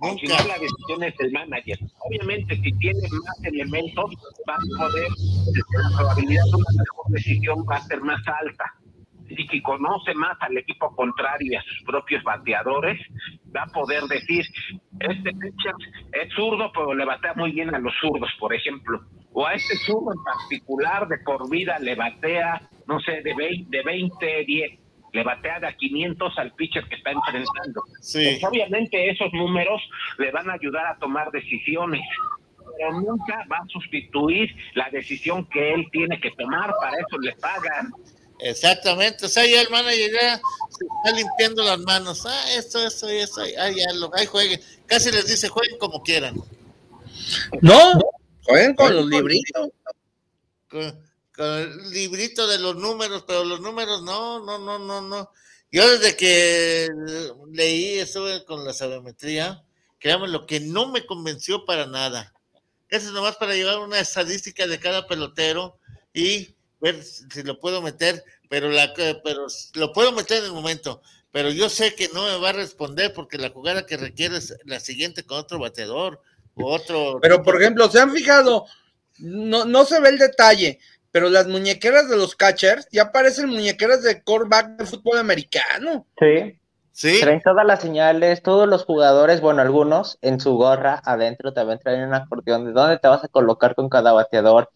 Nunca. las decisiones del manager. Obviamente, si tiene más elementos, va a poder, la probabilidad de una mejor decisión va a ser más alta y que conoce más al equipo contrario y a sus propios bateadores, va a poder decir, este pitcher es zurdo, pero le batea muy bien a los zurdos, por ejemplo. O a este zurdo en particular de por vida le batea, no sé, de 20, de 20 10 le batea de 500 al pitcher que está enfrentando. Pues obviamente esos números le van a ayudar a tomar decisiones, pero nunca va a sustituir la decisión que él tiene que tomar, para eso le pagan. Exactamente, o sea, ya el manager ya se está limpiando las manos. Ah, esto, esto, esto, ah, ya lo, ahí jueguen. Casi les dice, jueguen como quieran. No, jueguen con los libritos. Con, el librito de los números, pero los números no, no, no, no, no. Yo desde que leí eso con la sabermetría, créanme, lo que no me convenció para nada. Eso es nomás para llevar una estadística de cada pelotero y ver si lo puedo meter, pero la pero lo puedo meter en el momento, pero yo sé que no me va a responder porque la jugada que requiere es la siguiente con otro bateador o otro. Pero por ejemplo, se han fijado, no, no se ve el detalle, pero las muñequeras de los catchers ya parecen muñequeras de coreback de fútbol americano. Sí. Sí. Traen todas las señales, todos los jugadores, bueno, algunos en su gorra adentro también traen un acordeón de dónde te vas a colocar con cada bateador.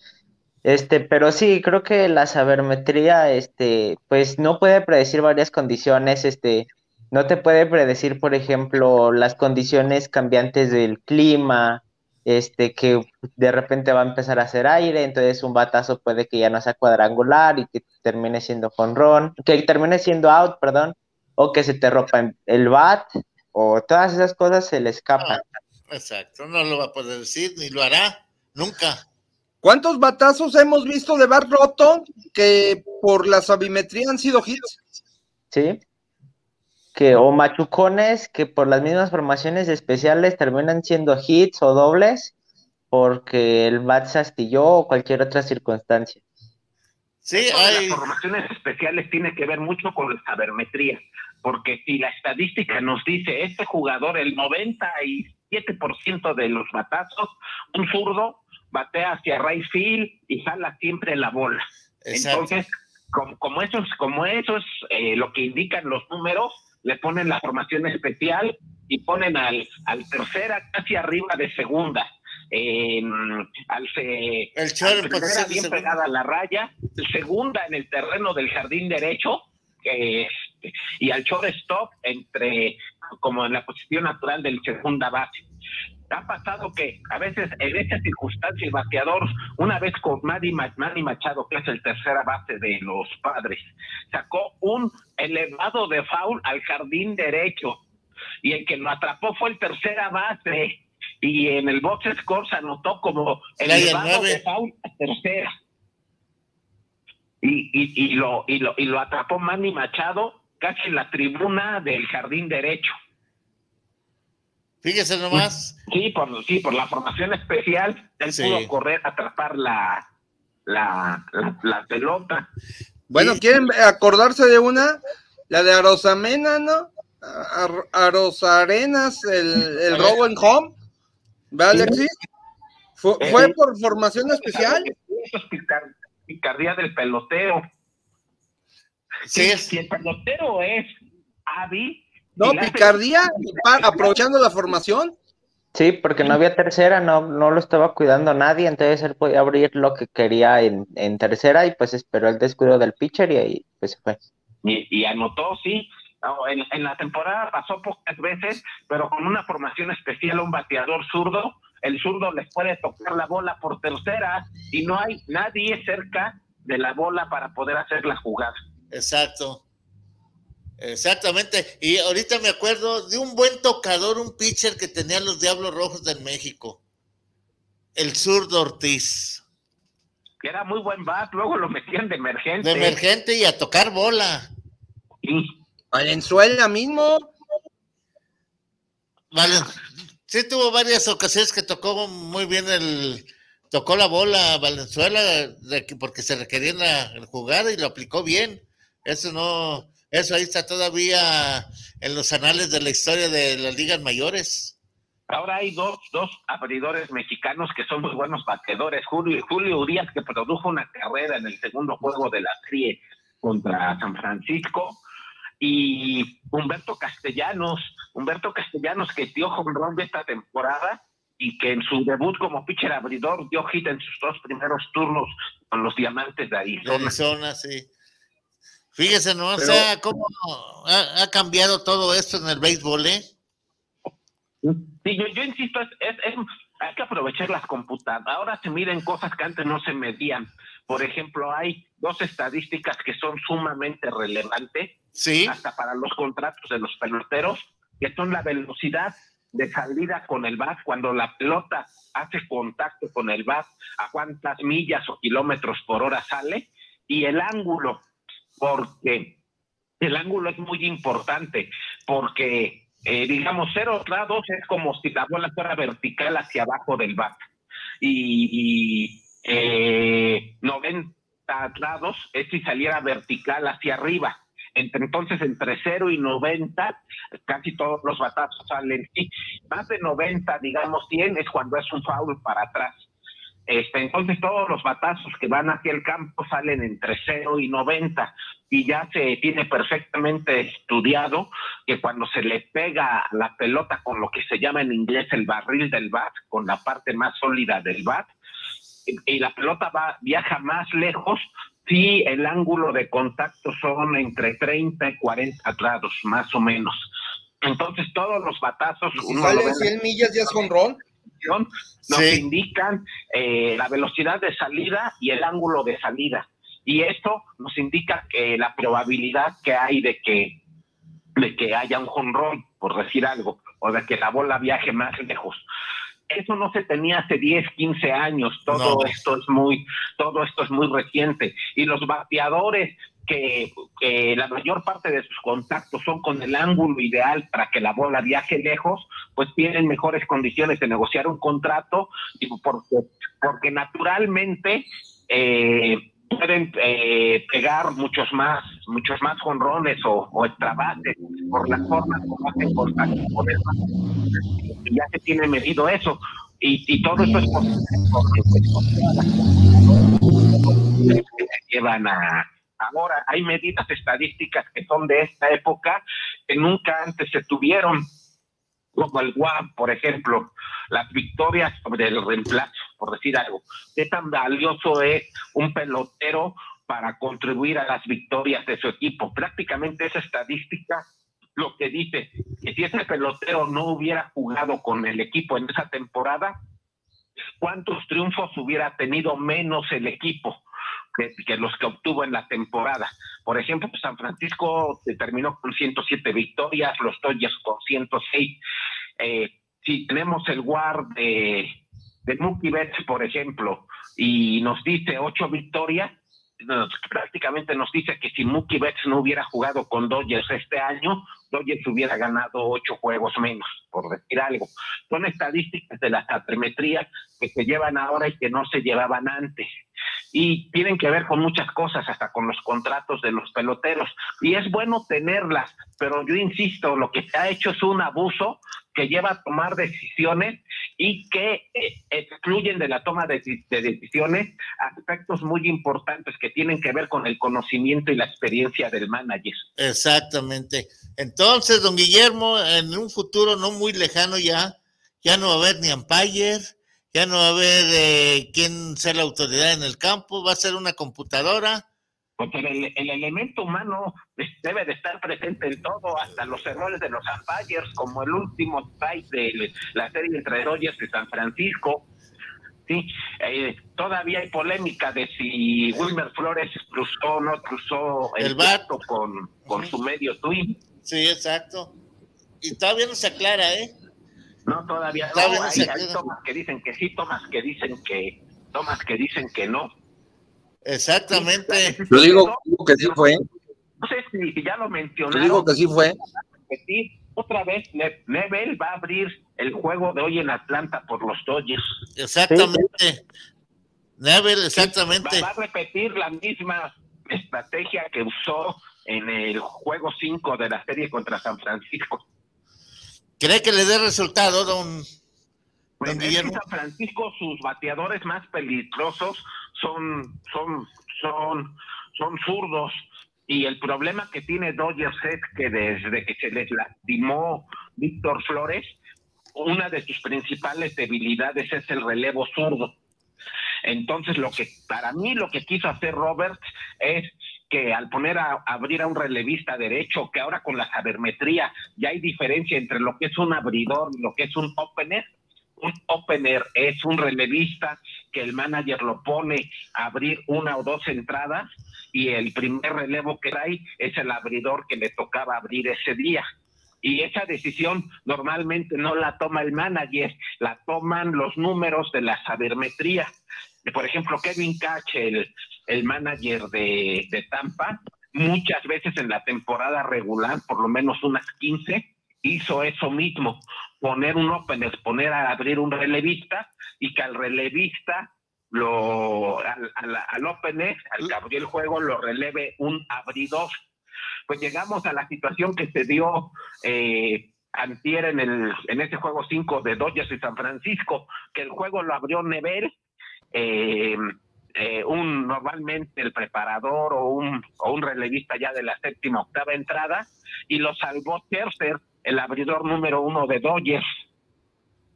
Este, pero sí, creo que la sabermetría, este, pues no puede predecir varias condiciones, este, no te puede predecir, por ejemplo, las condiciones cambiantes del clima, este, que de repente va a empezar a hacer aire, entonces un batazo puede que ya no sea cuadrangular y que termine siendo jonrón, que termine siendo out, perdón, o que se te rompa el bat, o todas esas cosas se le escapan. exacto, no lo va a poder decir, ni lo hará, nunca. ¿Cuántos batazos hemos visto de bar roto que por la sabimetría han sido hits? Sí. Que, o machucones que por las mismas formaciones especiales terminan siendo hits o dobles porque el bat se astilló o cualquier otra circunstancia. Sí, hay... Las formaciones especiales tiene que ver mucho con la sabermetría, porque si la estadística nos dice este jugador, el 97% de los batazos, un zurdo, batea hacia right field y jala siempre la bola. Entonces, como, como, eso es, como eso es eh, lo que indican los números, le ponen la formación especial y ponen al, al tercera casi arriba de segunda. al, se, el tercera bien pegada a la raya, segunda en el terreno del jardín derecho, y al shortstop entre como en la posición natural del segunda base ha pasado que a veces en esta circunstancia el bateador, una vez con Manny, Manny Machado, que es el tercera base de los padres, sacó un elevado de foul al jardín derecho y el que lo atrapó fue el tercera base y en el box score se anotó como el elevado de foul a tercera. Y, y, y, lo, y, lo, y lo atrapó Manny Machado casi en la tribuna del jardín derecho. Fíjese nomás. Sí, por, sí, por la formación especial, él pudo correr, atrapar la, la, la, pelota. Bueno, ¿quieren acordarse de una? La de Arosamena, ¿no? Arosarenas, el, el robo en home. ¿Ve, Alexis? ¿Fue, eh, ¿Fue, por formación especial? Eso es picardía del peloteo. Sí, si el pelotero es hábil, no, picardía, aprovechando la formación. Sí, porque no había tercera, no, no lo estaba cuidando nadie, entonces él podía abrir lo que quería en, tercera y pues esperó el descuido del pitcher y ahí pues se fue. Y, anotó, sí. En, en, la temporada pasó pocas veces, pero con una formación especial, un bateador zurdo, el zurdo les puede tocar la bola por tercera y no hay nadie cerca de la bola para poder hacer la jugada. Exacto. Exactamente. Y ahorita me acuerdo de un buen tocador, un pitcher que tenía los Diablos Rojos del México. El zurdo Ortiz. Que era muy buen bat, luego lo metían de emergente. De emergente y a tocar bola. Valenzuela mismo. Vale. Sí, tuvo varias ocasiones que tocó muy bien el. Tocó la bola Valenzuela porque se requería la jugada y lo aplicó bien. Eso no, eso ahí está todavía en los anales de la historia de las ligas mayores. Ahora hay dos, dos abridores mexicanos que son muy buenos batedores. Julio, Julio Urias, que produjo una carrera en el segundo juego de la serie contra San Francisco, y Humberto Castellanos, Humberto Castellanos que dio home de esta temporada y que en su debut como pitcher abridor dio hit en sus dos primeros turnos con los Diamantes de Arizona. Arizona, sí. Fíjese, ¿no? o sea, cómo ha, cambiado todo esto en el béisbol, ¿eh? Sí, yo, insisto, es, hay que aprovechar las computadoras. Ahora se miden cosas que antes no se medían. Por ejemplo, hay dos estadísticas que son sumamente relevantes, ¿Sí? hasta para los contratos de los peloteros, que son la velocidad de salida con el bat cuando la pelota hace contacto con el bat, a cuántas millas o kilómetros por hora sale, y el ángulo porque el ángulo es muy importante, porque eh, digamos cero grados es como si la bola fuera vertical hacia abajo del bat y, y 90 eh, grados es si saliera vertical hacia arriba. entonces, entre 0 y 90, casi todos los batazos salen. Y más de 90, digamos 100, es cuando es un foul para atrás. Este, entonces todos los batazos que van hacia el campo salen entre 0 y 90 y ya se tiene perfectamente estudiado que cuando se le pega la pelota con lo que se llama en inglés el barril del bat, con la parte más sólida del bat, y, la pelota va, viaja más lejos si el ángulo de contacto son entre 30 y 40 grados, más o menos. Entonces todos los batazos... Si sale 100 millas ya es ron nos indican eh, la velocidad de salida y el ángulo de salida. Y esto nos indica que la probabilidad que hay de que, de que haya un jonrón, por decir algo, o de que la bola viaje más lejos. Eso no se tenía hace 10, 15 años. Todo esto es muy, todo esto es muy reciente. Y los bateadores que, la mayor parte de sus contactos son con el ángulo ideal para que la bola viaje lejos, pues tienen mejores condiciones de negociar un contrato, porque, porque naturalmente eh, pueden eh, pegar muchos más, muchos más jonrones o, o por la forma como hacen contacto con el ya se tiene medido eso. Y, y todo esto es porque, pues, llevan a, Ahora hay medidas estadísticas que son de esta época que nunca antes se tuvieron, como el WAP, por ejemplo, las victorias sobre el reemplazo, por decir algo. ¿Qué tan valioso es un pelotero para contribuir a las victorias de su equipo? Prácticamente esa estadística lo que dice que si ese pelotero no hubiera jugado con el equipo en esa temporada, ¿cuántos triunfos hubiera tenido menos el equipo? Que, los que obtuvo en la temporada. Por ejemplo, pues, San Francisco terminó con 107 victorias, los Dodgers con 106. Eh, si tenemos el WAR de, de Mookie Betts, por ejemplo, y nos dice ocho victorias, prácticamente nos dice que si Mookie Betts no hubiera jugado con Dodgers este año, Dodgers hubiera ganado ocho juegos menos, por decir algo. Son estadísticas de las atrimetrías que se llevan ahora y que no se llevaban antes. Y tienen que ver con muchas cosas, hasta con los contratos de los peloteros. Y es bueno tenerlas, pero yo insisto, lo que se ha hecho es un abuso que lleva a tomar decisiones y que eh, excluyen de la toma de, decisiones aspectos muy importantes que tienen que ver con el conocimiento y la experiencia del manager. Exactamente. Entonces, don Guillermo, en un futuro no muy lejano ya, ya no va a haber ni umpire, ya no va a haber eh, quién sea la autoridad en el campo, va a ser una computadora porque el, elemento humano debe de estar presente en todo, hasta los errores de los umpires, como el último strike de la serie entre Dodgers y San Francisco. Sí, eh, todavía hay polémica de si Wilmer Flores cruzó o no cruzó el, vato con, con su medio twin. Sí, exacto. Y todavía no se aclara, ¿eh? No, todavía, no. Hay, hay tomas que dicen que sí, tomas que dicen que, tomas que dicen que no. Exactamente. Yo digo, que sí fue. No sé si ya lo mencionaron. Yo digo que sí fue. Otra vez, Nebel va a abrir el juego de hoy en Atlanta por los Dodgers. Exactamente. Nebel, exactamente. Va, a repetir la misma estrategia que usó en el juego 5 de la serie contra San Francisco. ¿Cree que le dé resultado, don, pues Guillermo? San Francisco, sus bateadores más peligrosos son, son, son, son zurdos. Y el problema que tiene Dodgers es que desde que se les lastimó Víctor Flores, una de sus principales debilidades es el relevo zurdo. Entonces, lo que para mí lo que quiso hacer Roberts es que al poner a, abrir a un relevista derecho, que ahora con la sabermetría ya hay diferencia entre lo que es un abridor y lo que es un opener, un opener es un relevista que el manager lo pone a abrir una o dos entradas y el primer relevo que trae es el abridor que le tocaba abrir ese día. Y esa decisión normalmente no la toma el manager, la toman los números de la sabermetría. Por ejemplo, Kevin Cash, el, el manager de, de Tampa, muchas veces en la temporada regular, por lo menos unas 15, hizo eso mismo poner un opener, poner a abrir un relevista y que al relevista lo al, al, opener, al que abrió el juego, lo releve un abridor. Pues llegamos a la situación que se dio eh, antier en, el, en ese juego 5 de Dodgers y San Francisco, que el juego lo abrió Never, eh, eh, un normalmente el preparador o un, o un relevista ya de la séptima octava entrada, y lo salvó Tercer el abridor número uno de Dodgers.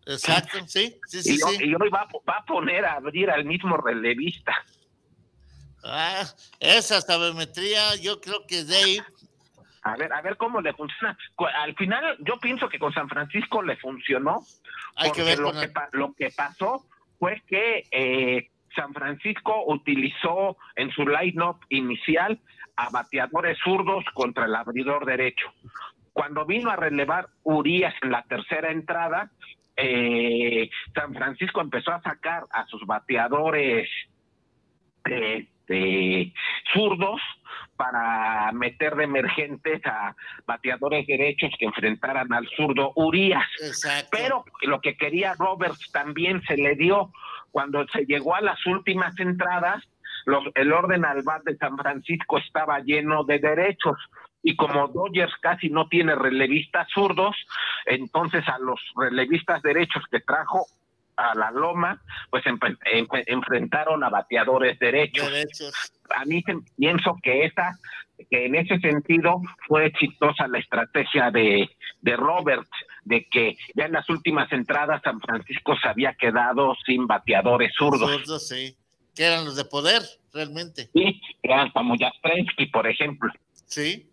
Exacto, sí, sí, sí. Y, hoy va, a poner a abrir al mismo relevista. Ah, esa sabermetría, yo creo que Dave. A ver, a ver cómo le funciona. Al final, yo pienso que con San Francisco le funcionó. Hay que ver lo, que, lo que pasó fue que eh, San Francisco utilizó en su line-up inicial a bateadores zurdos contra el abridor derecho. Cuando vino a relevar Urias en la tercera entrada, eh, San Francisco empezó a sacar a sus bateadores este, zurdos para meter de emergentes a bateadores derechos que enfrentaran al zurdo Urias. Pero lo que quería Roberts también se le dio cuando se llegó a las últimas entradas. el orden al bat de San Francisco estaba lleno de derechos y como Dodgers casi no tiene relevistas zurdos, entonces a los relevistas derechos que trajo a la loma, pues enfrentaron a bateadores derechos. A mí pienso que esa, que en ese sentido fue exitosa la estrategia de, de Robert, de que ya en las últimas entradas San Francisco se había quedado sin bateadores zurdos. Zurdos, sí. Que eran los de poder, realmente. Sí, eran como Jastrzemski, por ejemplo. Sí.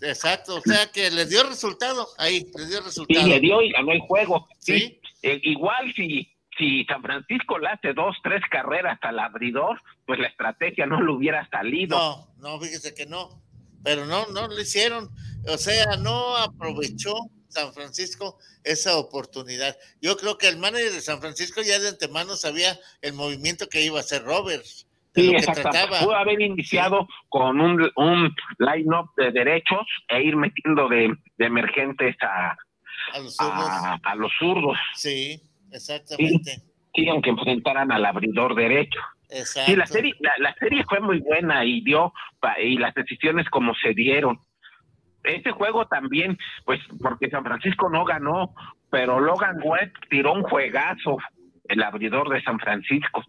Exacto, o sea que le dio resultado ahí, le dio resultado. Y le dio y ganó el juego. Sí. Eh, igual si, si San Francisco le hace dos, tres carreras al abridor, pues la estrategia no le hubiera salido. No, no, fíjese que no. Pero no, no lo hicieron. O sea, no aprovechó San Francisco esa oportunidad. Yo creo que el manager de San Francisco ya de antemano sabía el movimiento que iba a hacer Roberts. Sí, exactamente. Pudo haber iniciado con un, un line-up de derechos e ir metiendo de, de emergentes a, a los zurdos. a, los zurdos. Sí, exactamente. Sí, aunque enfrentaran al abridor derecho. Exacto. Sí, la serie, la, la, serie fue muy buena y dio y las decisiones como se dieron. Este juego también, pues, porque San Francisco no ganó, pero Logan Webb tiró un juegazo, el abridor de San Francisco.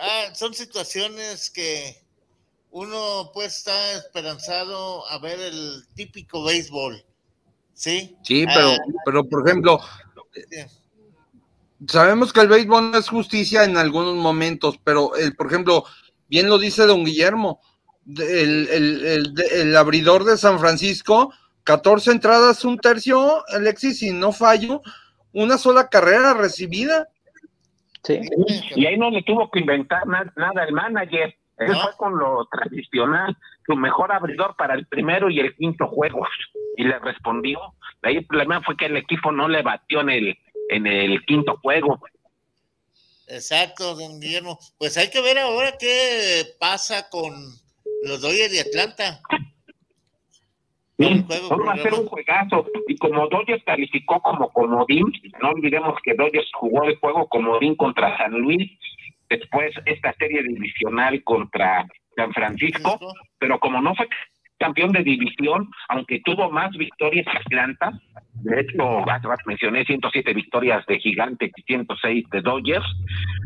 Ah, son situaciones que uno pues está esperanzado a ver el típico béisbol, ¿sí? Sí, pero, ah, pero por ejemplo, sabemos que el béisbol no es justicia en algunos momentos, pero el, por ejemplo, bien lo dice don Guillermo, el, el, el, abridor de San Francisco, 14 entradas, un tercio, Alexis, y no fallo, una sola carrera recibida. Sí. Y ahí no le tuvo que inventar nada, el manager. Fue con lo tradicional, su mejor abridor para el primero y el quinto juego. Y le respondió. Ahí el problema fue que el equipo no le batió en el, en el quinto juego. Exacto, don Guillermo. Pues hay que ver ahora qué pasa con los Dodgers de Atlanta. Sí, va a ser un juegazo. Y como Dodgers calificó como comodín, no olvidemos que Dodgers jugó el juego comodín contra San Luis, después esta serie divisional contra San Francisco, pero como no fue campeón de división, aunque tuvo más victorias que Atlanta, de hecho, mencioné 107 victorias de Gigante y 106 de Dodgers.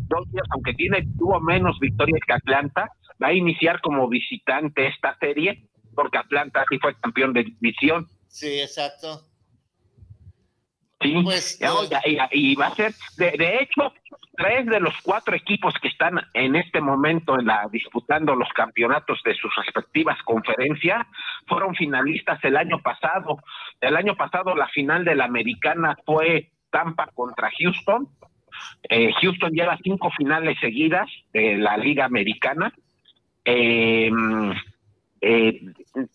Dodgers, aunque tiene tuvo menos victorias que Atlanta, va a iniciar como visitante esta serie, porque Atlanta sí fue campeón de división. Sí, exacto. Sí, pues, y, va a ser, de, hecho, tres de los cuatro equipos que están en este momento en la disputando los campeonatos de sus respectivas conferencias fueron finalistas el año pasado. El año pasado la final de la americana fue Tampa contra Houston. Eh, Houston lleva cinco finales seguidas de la liga americana eh, eh,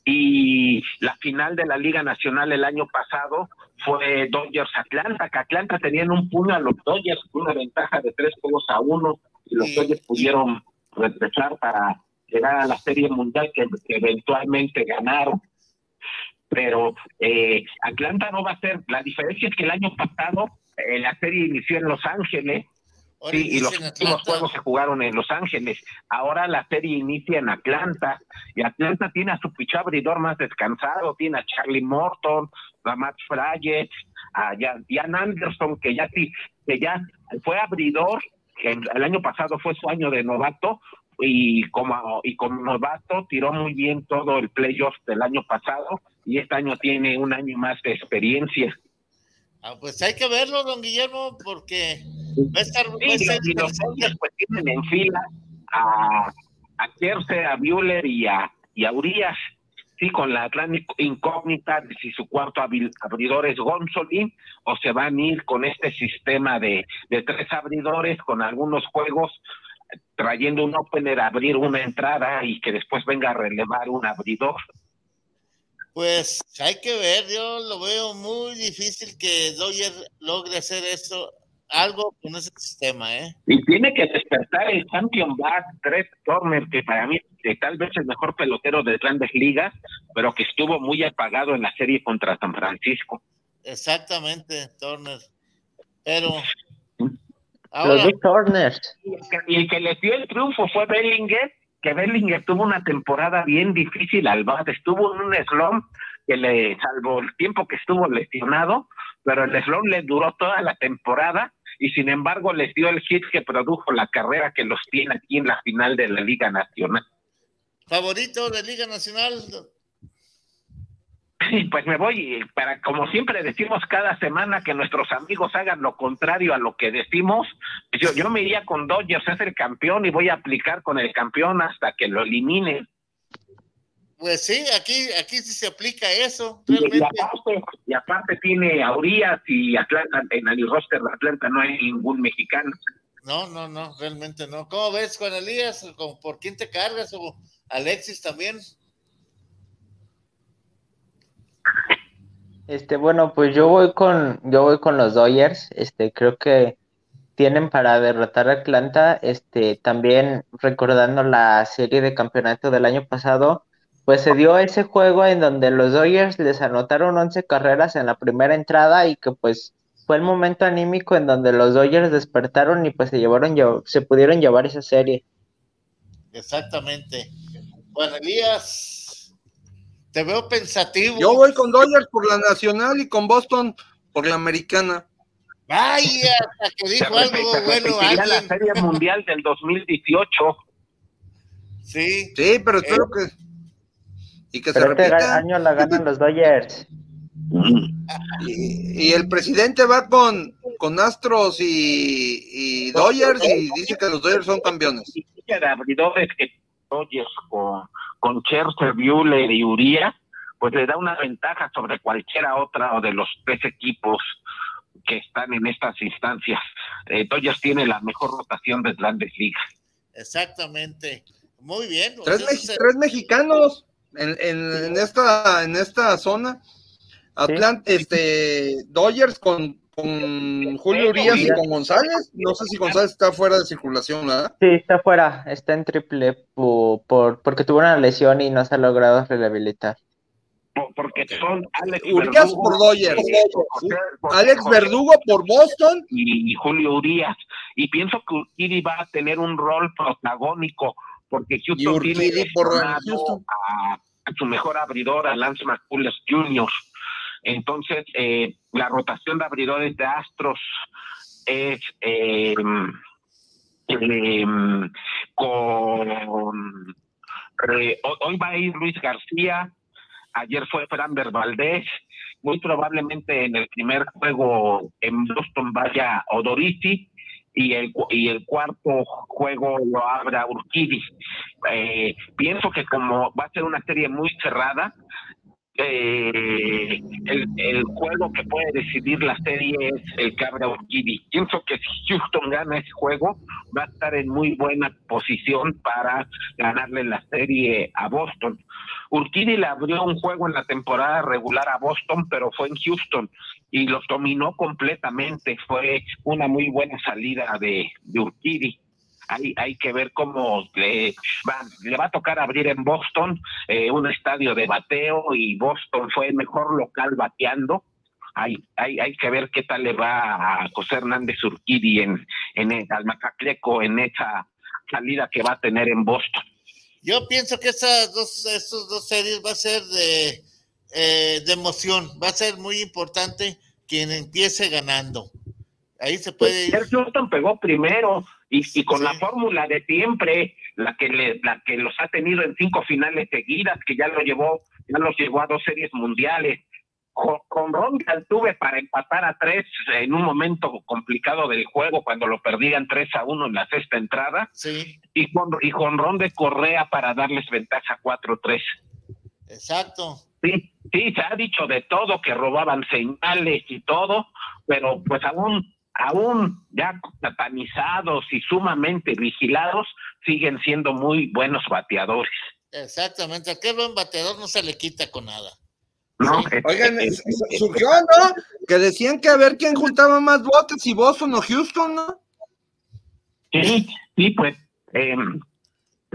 y la final de la Liga Nacional el año pasado fue Dodgers Atlanta, que Atlanta tenían un puño a los Dodgers, una ventaja de tres juegos a uno, y los Dodgers pudieron regresar para llegar a la Serie Mundial que, eventualmente ganaron. Pero eh, Atlanta no va a ser, la diferencia es que el año pasado eh, la serie inició en Los Ángeles Sí, y los últimos juegos se jugaron en Los Ángeles. Ahora la serie inicia en Atlanta. Y Atlanta tiene a su pichó abridor más descansado. Tiene a Charlie Morton, a Matt Frye, a Jan Anderson, que ya, que ya fue abridor. El año pasado fue su año de novato. Y como, y como novato tiró muy bien todo el playoff del año pasado. Y este año tiene un año más de experiencia. Ah, pues hay que verlo, don Guillermo, porque va a estar. y los pues tienen en fila a, a Kerse, a Bueller y a, y a Urias, sí, con la Atlántico incógnita de si su cuarto abridor es Gonzolín o se van a ir con este sistema de, de tres abridores con algunos juegos trayendo un opener a abrir una entrada y que después venga a relevar un abridor. Pues hay que ver, yo lo veo muy difícil que Doyer logre hacer esto, algo con ese sistema, ¿eh? Y tiene que despertar el champion back Trent Turner, que para mí que tal vez el mejor pelotero de grandes ligas, pero que estuvo muy apagado en la serie contra San Francisco. Exactamente, Turner. Pero ahora, Los Turner. Y el que le dio el triunfo fue Bellinger que Bellinger tuvo una temporada bien difícil al bat, estuvo en un slump que le salvó el tiempo que estuvo lesionado, pero el slump le duró toda la temporada y sin embargo les dio el hit que produjo la carrera que los tiene aquí en la final de la Liga Nacional. ¿Favorito de Liga Nacional? pues me voy para, como siempre decimos cada semana, que nuestros amigos hagan lo contrario a lo que decimos. Yo, yo me iría con Dodgers, es el campeón y voy a aplicar con el campeón hasta que lo elimine. Pues sí, aquí, aquí sí se aplica eso. Y Realmente. aparte, y aparte tiene a Urias y Atlanta, en el roster de Atlanta no hay ningún mexicano. No, no, no, realmente no. ¿Cómo ves, Juan Elías? ¿Con- ¿Por quién te cargas? ¿O Alexis también? Este, bueno, pues yo voy con, yo voy con los Dodgers. Este, creo que tienen para derrotar a Atlanta. Este, también recordando la serie de campeonato del año pasado, pues se dio ese juego en donde los Dodgers les anotaron 11 carreras en la primera entrada y que pues fue el momento anímico en donde los Dodgers despertaron y pues se llevaron, lle- se pudieron llevar esa serie. Exactamente. Juan Elías, te veo pensativo. Yo voy con Dodgers por la nacional y con Boston por la americana. Vaya, hasta que Se, dijo repite- algo se bueno repetiría la alguien. Serie Mundial del 2018. Sí. Sí, pero espero que. Y que se Pero este repita. año la ganan los Dodgers. Y, y el presidente va con, con Astros y, y Dodgers y dice que los Dodgers son campeones. de abridores que Dodgers con, con Scherzer, Buehler y Urias, pues le da una ventaja sobre cualquiera otra de los tres equipos que están en estas instancias. Eh, Dodgers tiene la mejor rotación de grandes ligas. Exactamente. Muy bien. Tres, mexicanos en, en, en esta, en esta zona. Atlanta, este, Dodgers con, con Julio Urias y con González. No sé si González está fuera de circulación, ¿verdad? Sí, está fuera, está en triple por, por- porque tuvo una lesión y no se ha logrado rehabilitar. Por- porque son Alex Urias Verdugo, por Dodgers. eh, Alex Verdugo por Boston. y, Julio Urias. Y pienso que Urquidi va a tener un rol protagónico porque Houston tiene por Houston. a, a su mejor abridor, a Lance McCullers Jr. Entonces, eh, la rotación de abridores de Astros es eh, eh, con... eh, ho- hoy va a ir Luis García, ayer fue Framber Valdés, muy probablemente en el primer juego en Boston vaya Odorisi y el, y el cuarto juego lo abra Urquidi. Eh, pienso que como va a ser una serie muy cerrada, eh, el, juego que puede decidir la serie es el Cabra Urquidi. Pienso que si Houston gana ese juego, va a estar en muy buena posición para ganarle la serie a Boston. Urquidi le abrió un juego en la temporada regular a Boston, pero fue en Houston y los dominó completamente. Fue una muy buena salida de, de. Hay, hay que ver cómo le va, le va a tocar abrir en Boston eh, un estadio de bateo y Boston fue el mejor local bateando. Hay, hay, hay que ver qué tal le va a José Hernández Urquidi en, en el, al Macacleco en esa salida que va a tener en Boston. Yo pienso que esas dos, esas dos series va a ser de, eh, de emoción. Va a ser muy importante quien empiece ganando. Ahí se puede ir. Pues, Houston pegó primero y, y con la fórmula de siempre, la que le, la que los ha tenido en cinco finales seguidas, que ya lo llevó, ya los llevó a dos series mundiales. Con, con Ron tuve para empatar a tres en un momento complicado del juego cuando lo perdían 3 a 1 en la sexta entrada Sí, y con, y con Ron de Correa para darles ventaja 4-3. exacto. Sí, sí, se ha dicho de todo, que robaban señales y todo, pero pues aún, aún ya satanizados y sumamente vigilados, siguen siendo muy buenos bateadores. Exactamente. Aquel buen bateador no se le quita con nada. ¿no? Oigan, surgió, ¿no? Que decían que a ver quién juntaba más botes, si Boston o Houston, ¿no? Sí, sí, pues eh,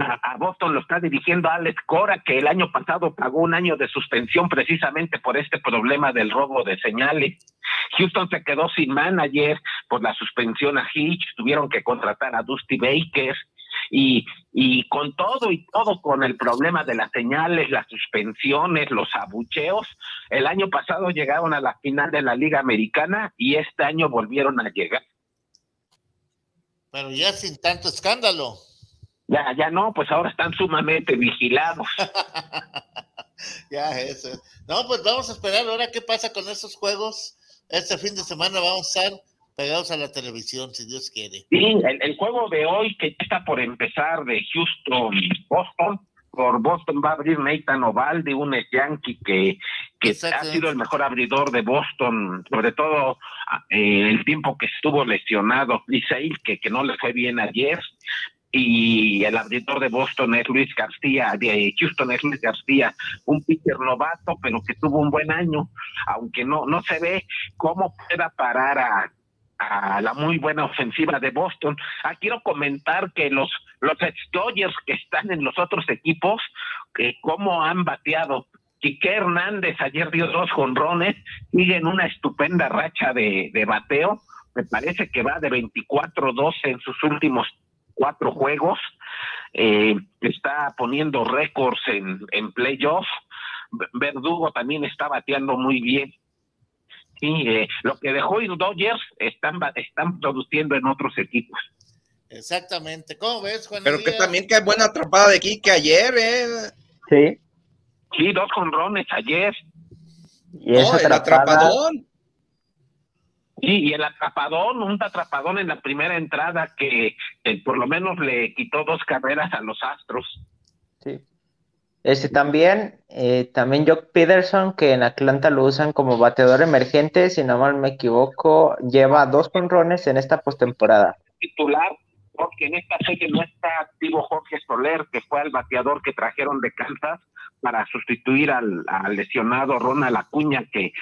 a, Boston lo está dirigiendo Alex Cora, que el año pasado pagó un año de suspensión precisamente por este problema del robo de señales. Houston se quedó sin manager por la suspensión a Hitch, tuvieron que contratar a Dusty Baker. Y, y con todo y todo, con el problema de las señales, las suspensiones, los abucheos, el año pasado llegaron a la final de la Liga Americana y este año volvieron a llegar. Pero ya sin tanto escándalo. Ya, ya no, pues ahora están sumamente vigilados. Ya, eso. No, pues vamos a esperar ahora qué pasa con esos juegos. Este fin de semana vamos a estar pegados a la televisión, si Dios quiere. Sí, el, el juego de hoy que ya está por empezar de Houston Boston por Boston va a abrir Nathan Ovaldi, un yankee que, que ha sido el mejor abridor de Boston, sobre todo eh, el tiempo que estuvo lesionado, Lee que, que no le fue bien ayer, y el abridor de Boston es Luis García, de Houston es Luis García, un pitcher novato, pero que tuvo un buen año, aunque no, no se ve cómo pueda parar a, a la muy buena ofensiva de Boston. Ah, quiero comentar que los, los Dodgers que están en los otros equipos, que cómo han bateado. Quique Hernández ayer dio dos jonrones, sigue en una estupenda racha de, de bateo. Me parece que va de 24-12 en sus últimos cuatro juegos, eh, está poniendo récords en, en playoffs. Verdugo también está bateando muy bien. Sí, eh, lo que dejó ir Dodgers están, están produciendo en otros equipos. Exactamente. ¿Cómo ves, Juan? Pero que también qué buena atrapada de que ayer, ¿eh? Sí. Sí, dos conrones ayer. Y no, el atrapadón. Sí, y el atrapadón, un atrapadón en la primera entrada que por lo menos le quitó dos carreras a los Astros. Sí. Este también, eh, también Jock Peterson, que en Atlanta lo usan como bateador emergente, si no mal me equivoco, lleva dos conrones en esta postemporada. Titular, porque en esta serie no está activo Jorge Soler, que fue el bateador que trajeron de Kansas para sustituir al, lesionado Ronald Acuña, que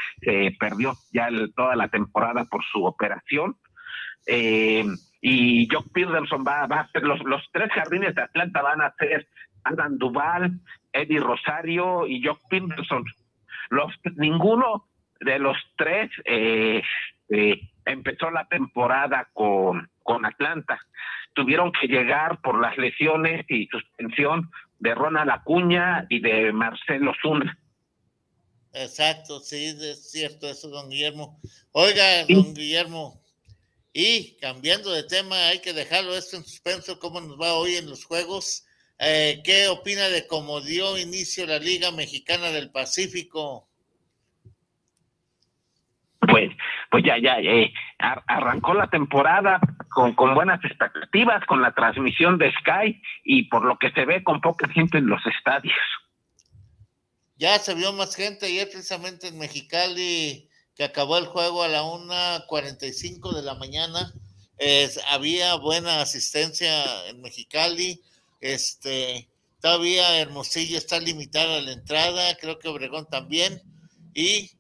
perdió ya toda la temporada por su operación. Eh, y Jock Peterson va, va a ser, los, los tres jardines de Atlanta van a ser Adam Duval, Eddie Rosario y Jock Peterson. Los, ninguno de los tres eh, eh, empezó la temporada con, con Atlanta. Tuvieron que llegar por las lesiones y suspensión de Ronald Acuña y de Marcelo Zuna. Exacto, sí, es cierto eso, don Guillermo. Oiga, don Guillermo, y cambiando de tema, hay que dejarlo esto en suspenso, cómo nos va hoy en los juegos. Eh, ¿Qué opina de cómo dio inicio la Liga Mexicana del Pacífico? Pues, pues ya, ya, eh, arrancó la temporada con, buenas expectativas, con la transmisión de Sky y por lo que se ve con poca gente en los estadios. Ya se vio más gente ayer precisamente en Mexicali, que acabó el juego a la 1.45 de la mañana. había buena asistencia en Mexicali este, todavía Hermosillo está limitada la entrada, creo que Obregón también. Y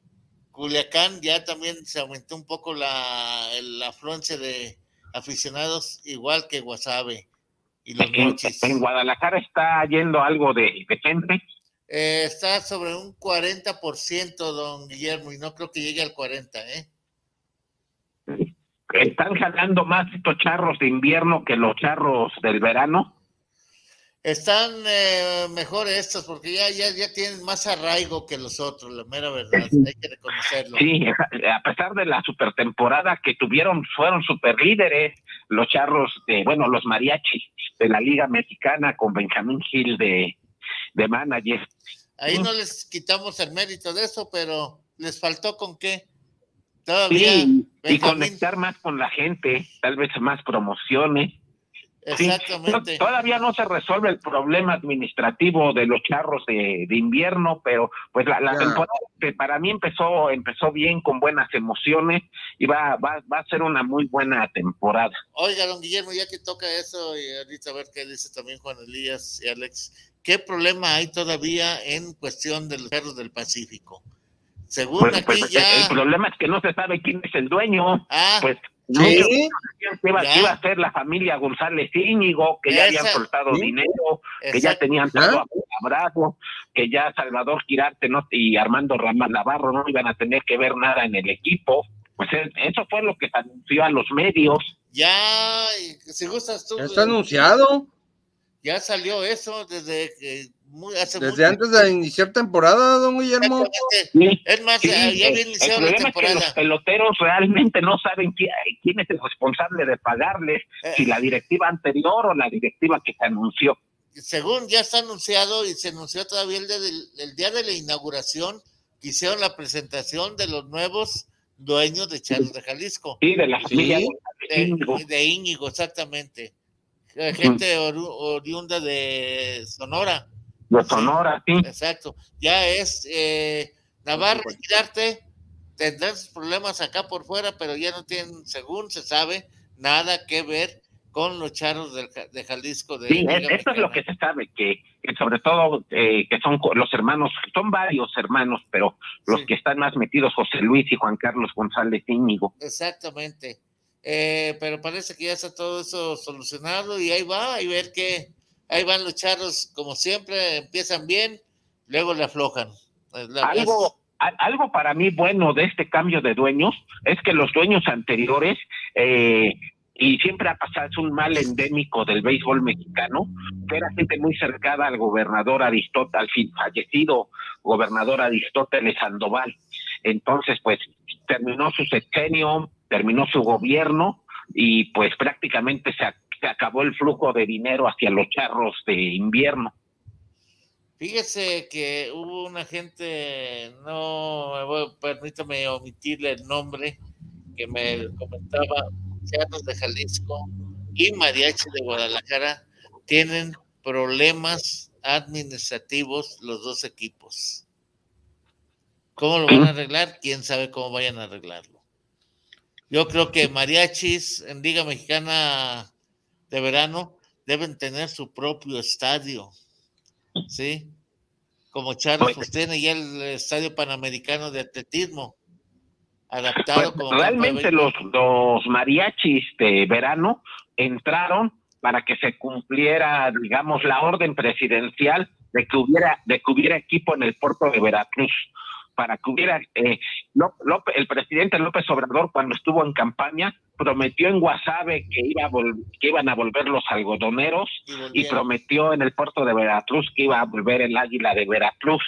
Culiacán ya también se aumentó un poco la, afluencia de aficionados, igual que Guasave y los en, en Guadalajara está yendo algo de, gente. Eh, está sobre un 40%, don Guillermo, y no creo que llegue al 40%, ¿eh? Están jalando más estos charros de invierno que los charros del verano. Están eh, mejor estos porque ya, ya, ya tienen más arraigo que los otros, la mera verdad, hay que reconocerlo. Sí, a pesar de la super temporada que tuvieron, fueron super líderes los charros de, bueno, los mariachis de la Liga Mexicana con Benjamín Gil de, de manager. Ahí no les quitamos el mérito de eso, pero les faltó con qué. Todavía. y conectar más con la gente, tal vez más promociones Exactamente. todavía no se resuelve el problema administrativo de los charros de, invierno, pero pues la, temporada que para mí empezó empezó bien con buenas emociones y va, va, va a ser una muy buena temporada. Oiga, don Guillermo, ya que toca eso y ahorita a ver qué dice también Juan Elías y Alex, ¿qué problema hay todavía en cuestión de los charros del Pacífico? Según pues, aquí pues, ya... El problema es que no se sabe quién es el dueño. Ah, pues ¿Sí? Que iba, iba, a ser la familia González Íñigo, que ya habían soltado dinero, que ya tenían todo a Bravo, que ya Salvador Quirarte no, y Armando Ramán Navarro no iban a tener que ver nada en el equipo. Pues eso fue lo que se anunció a los medios. Ya, si gustas tú. ¿Está anunciado? Ya salió eso desde que desde antes de iniciar temporada, don Guillermo. Es más, ya había iniciado la temporada. los peloteros realmente no saben quién, es el responsable de pagarles, eh. si la directiva anterior o la directiva que se anunció. Según ya está anunciado y se anunció todavía el, el día de la inauguración, que hicieron la presentación de los nuevos dueños de Charles de Jalisco. Sí, de la familia de, Íñigo. exactamente. Gente oriunda de Sonora de Sonora, sí. Exacto. Ya es eh, Navarro, quitarte, tendrán sus problemas acá por fuera, pero ya no tienen, según se sabe, nada que ver con los charros del de Jalisco. De Sí, Liga es- esto es lo que se sabe, que, que sobre todo eh, que son co- los hermanos, son varios hermanos, pero los que están más metidos, José Luis y Juan Carlos González Íñigo. Exactamente. Eh, pero parece que ya está todo eso solucionado y ahí va, y ver que ahí van los charros, como siempre, empiezan bien, luego le aflojan. La- Algo, a- algo para mí bueno de este cambio de dueños es que los dueños anteriores, eh, y siempre ha pasado, es un mal endémico del béisbol mexicano, que era gente muy cercana al gobernador Aristóteles, al fin fallecido gobernador Aristóteles Sandoval. Entonces, pues terminó su sexenio, terminó su gobierno y pues prácticamente se, se acabó el flujo de dinero hacia los charros de invierno. Fíjese que hubo una gente, no, permítame omitirle el nombre, que me comentaba, Charros de Jalisco y Mariachi de Guadalajara tienen problemas administrativos los dos equipos. ¿Cómo lo van a arreglar? ¿Quién sabe cómo vayan a arreglarlo? Yo creo que mariachis en Liga Mexicana de verano deben tener su propio estadio. ¿sí? Como Charlos, pues tiene ya el Estadio Panamericano de Atletismo, adaptado como campo de Realmente los, los mariachis de verano entraron para que se cumpliera, digamos, la orden presidencial de que hubiera, de que hubiera equipo en el puerto de Veracruz, para que hubiera, eh, López- el presidente López Obrador cuando estuvo en campaña prometió en Guasave que, iba a que iban a volver los algodoneros y prometió en el puerto de Veracruz que iba a volver el águila de Veracruz.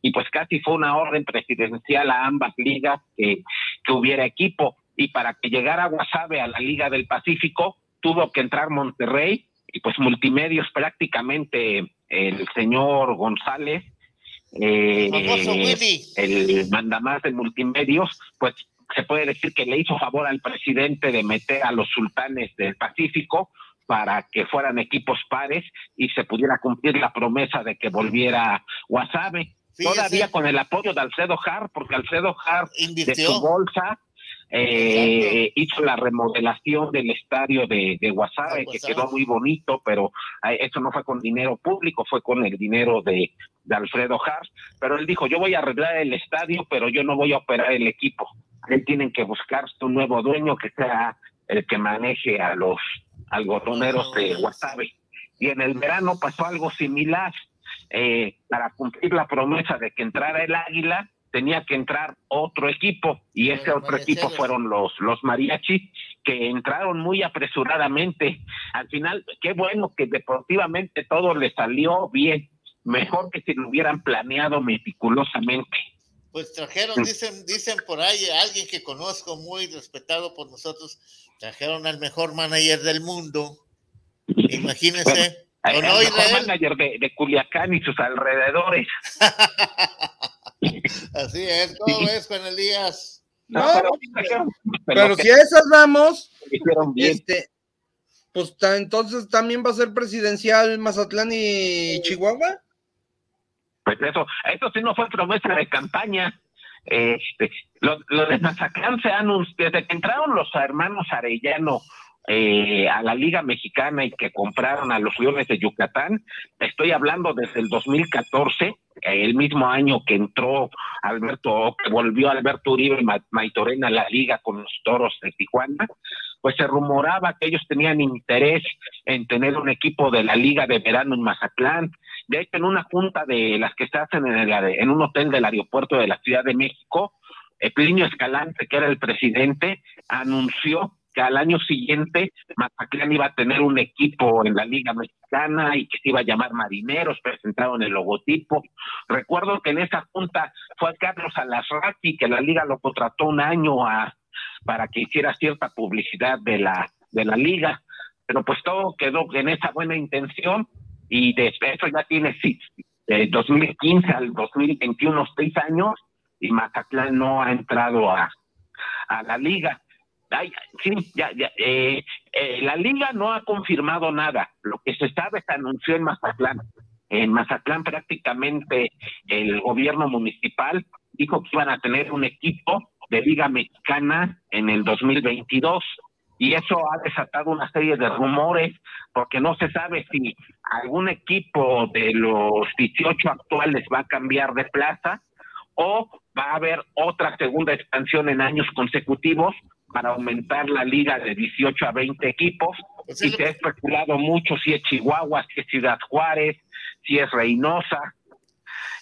Y pues casi fue una orden presidencial a ambas ligas que, que hubiera equipo. Y para que llegara Guasave a la Liga del Pacífico, tuvo que entrar Monterrey y pues multimedios prácticamente el señor González, eh, el mandamás de multimedios, pues se puede decir que le hizo favor al presidente de meter a los sultanes del Pacífico para que fueran equipos pares y se pudiera cumplir la promesa de que volviera. Fíjese. Todavía con el apoyo de Alfredo Har, porque Alfredo Har de su bolsa eh, hizo la remodelación del estadio de, de Guasave, que quedó muy bonito, pero eh, eso no fue con dinero público, fue con el dinero de, de Alfredo Har. Pero él dijo, yo voy a arreglar el estadio, pero yo no voy a operar el equipo. Él tienen que buscarse un nuevo dueño que sea el que maneje a los algodoneros de Guasave. Y en el verano pasó algo similar. Eh, para cumplir la promesa de que entrara el águila, tenía que entrar otro equipo y ese otro equipo fueron los los mariachis que entraron muy apresuradamente. Al final, qué bueno que deportivamente todo le salió bien, mejor que si lo hubieran planeado meticulosamente. Pues trajeron, dicen, dicen por ahí, alguien que conozco muy respetado por nosotros, trajeron al mejor manager del mundo. Imagínense. ¿O el no, mejor Israel? manager de, de Culiacán y sus alrededores. Así es, ¿cómo ves, Juan Elías? No, pero, Pero si a esas vamos, hicieron bien. este, pues entonces también va a ser presidencial Mazatlán y Chihuahua. Pues eso, eso sí no fue promesa de campaña. Este, lo, lo de Mazatlán se anunció desde que entraron los hermanos Arellano eh, a la Liga Mexicana y que compraron a los Leones de Yucatán. Estoy hablando desde el 2014, eh, el mismo año que entró Alberto, que volvió Alberto Uribe Ma- Maitorena a la Liga con los Toros de Tijuana. Pues se rumoraba que ellos tenían interés en tener un equipo de la Liga de Verano en Mazatlán. De hecho, en una junta de las que se hacen en, el, en un hotel del aeropuerto de la Ciudad de México, Plinio Escalante, que era el presidente, anunció que al año siguiente Mazatlán iba a tener un equipo en la Liga Mexicana y que se iba a llamar Marineros, presentaron el logotipo. Recuerdo que en esa junta fue Carlos Alasraqui, que la Liga lo contrató un año a, para que hiciera cierta publicidad de la, de la Liga, pero pues todo quedó en esa buena intención y de eso ya tiene sí, de 2015 al 2021 seis años y Mazatlán no ha entrado a, a la liga. Ay, sí, ya, ya, eh, eh, la liga no ha confirmado nada. Lo que se sabe se anunció en Mazatlán. En Mazatlán prácticamente el gobierno municipal dijo que iban a tener un equipo de Liga Mexicana en el 2022 y eso ha desatado una serie de rumores porque no se sabe si algún equipo de los 18 actuales va a cambiar de plaza o va a haber otra segunda expansión en años consecutivos para aumentar la liga de 18 a 20 equipos y se ha especulado mucho si es Chihuahua, si es Ciudad Juárez, si es Reynosa,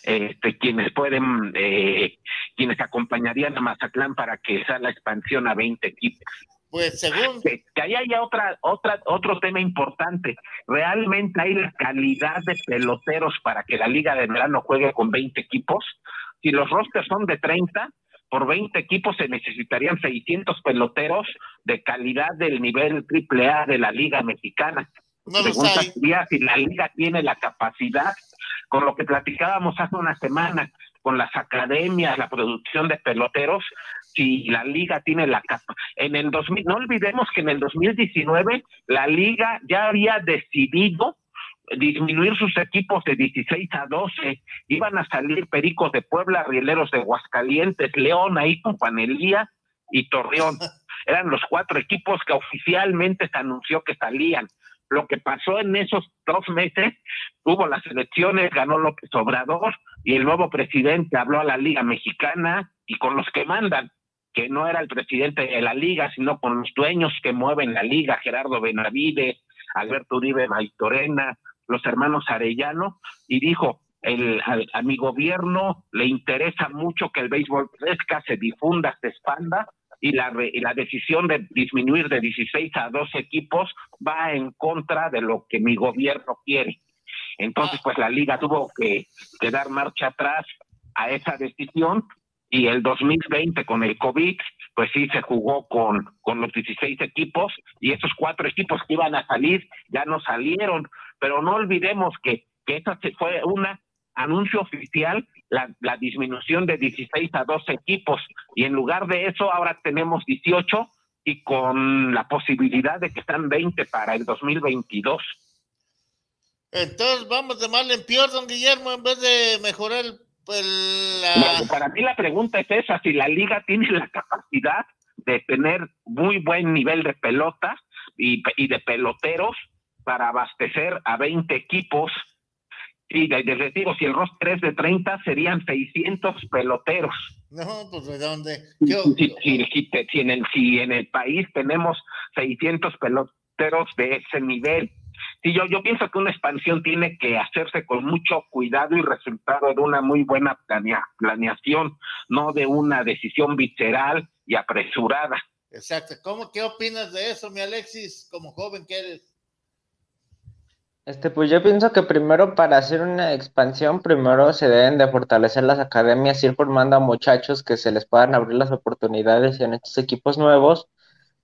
este, quienes pueden, eh, quienes acompañarían a Mazatlán para que sea la expansión a 20 equipos. Pues según. Que, ahí haya otra, otra, otro tema importante. ¿Realmente hay la calidad de peloteros para que la Liga de Verano juegue con 20 equipos? Si los rosters son de 30, por 20 equipos se necesitarían 600 peloteros de calidad del nivel AAA de la Liga Mexicana. No Pregunta sería si la Liga tiene la capacidad, con lo que platicábamos hace una semana, con las academias, la producción de peloteros, si la liga tiene la capa. En el 2000, no olvidemos que en el 2019 la liga ya había decidido disminuir sus equipos de 16 a 12. Iban a salir Pericos de Puebla, Rieleros de Aguascalientes, León ahí con Panelía y Torreón. Eran los cuatro equipos que oficialmente se anunció que salían. Lo que pasó en esos dos meses, hubo las elecciones, ganó López Obrador y el nuevo presidente habló a la Liga Mexicana y con los que mandan que no era el presidente de la liga, sino con los dueños que mueven la liga, Gerardo Benavides, Alberto Uribe Maitorena, los hermanos Arellano, y dijo, el, a mi gobierno le interesa mucho que el béisbol crezca, se difunda, se expanda, y la, la decisión de disminuir de 16 a 12 equipos va en contra de lo que mi gobierno quiere. Entonces, pues la liga tuvo que, que dar marcha atrás a esa decisión y el 2020 con el COVID, pues sí se jugó con, con los 16 equipos y esos cuatro equipos que iban a salir ya no salieron, pero no olvidemos que, que esa fue una anuncio oficial la, la disminución de 16 a 12 equipos y en lugar de eso ahora tenemos 18 y con la posibilidad de que están 20 para el 2022. Entonces vamos de mal en peor, don Guillermo, en vez de mejorar el pues para mí la pregunta es esa, si la liga tiene la capacidad de tener muy buen nivel de pelota y, de peloteros para abastecer a 20 equipos. Y de, de, digo, si el roster es de 30, serían 600 peloteros. No, pues de dónde. Si, si, en el, si en el país tenemos 600 peloteros de ese nivel, Sí, yo, yo pienso que una expansión tiene que hacerse con mucho cuidado y resultado de una muy buena planeación, no de una decisión visceral y apresurada. Exacto. ¿Cómo, qué opinas de eso, mi Alexis, como joven que eres? Este, pues yo pienso que primero para hacer una expansión, primero se deben de fortalecer las academias, ir formando a muchachos que se les puedan abrir las oportunidades en estos equipos nuevos,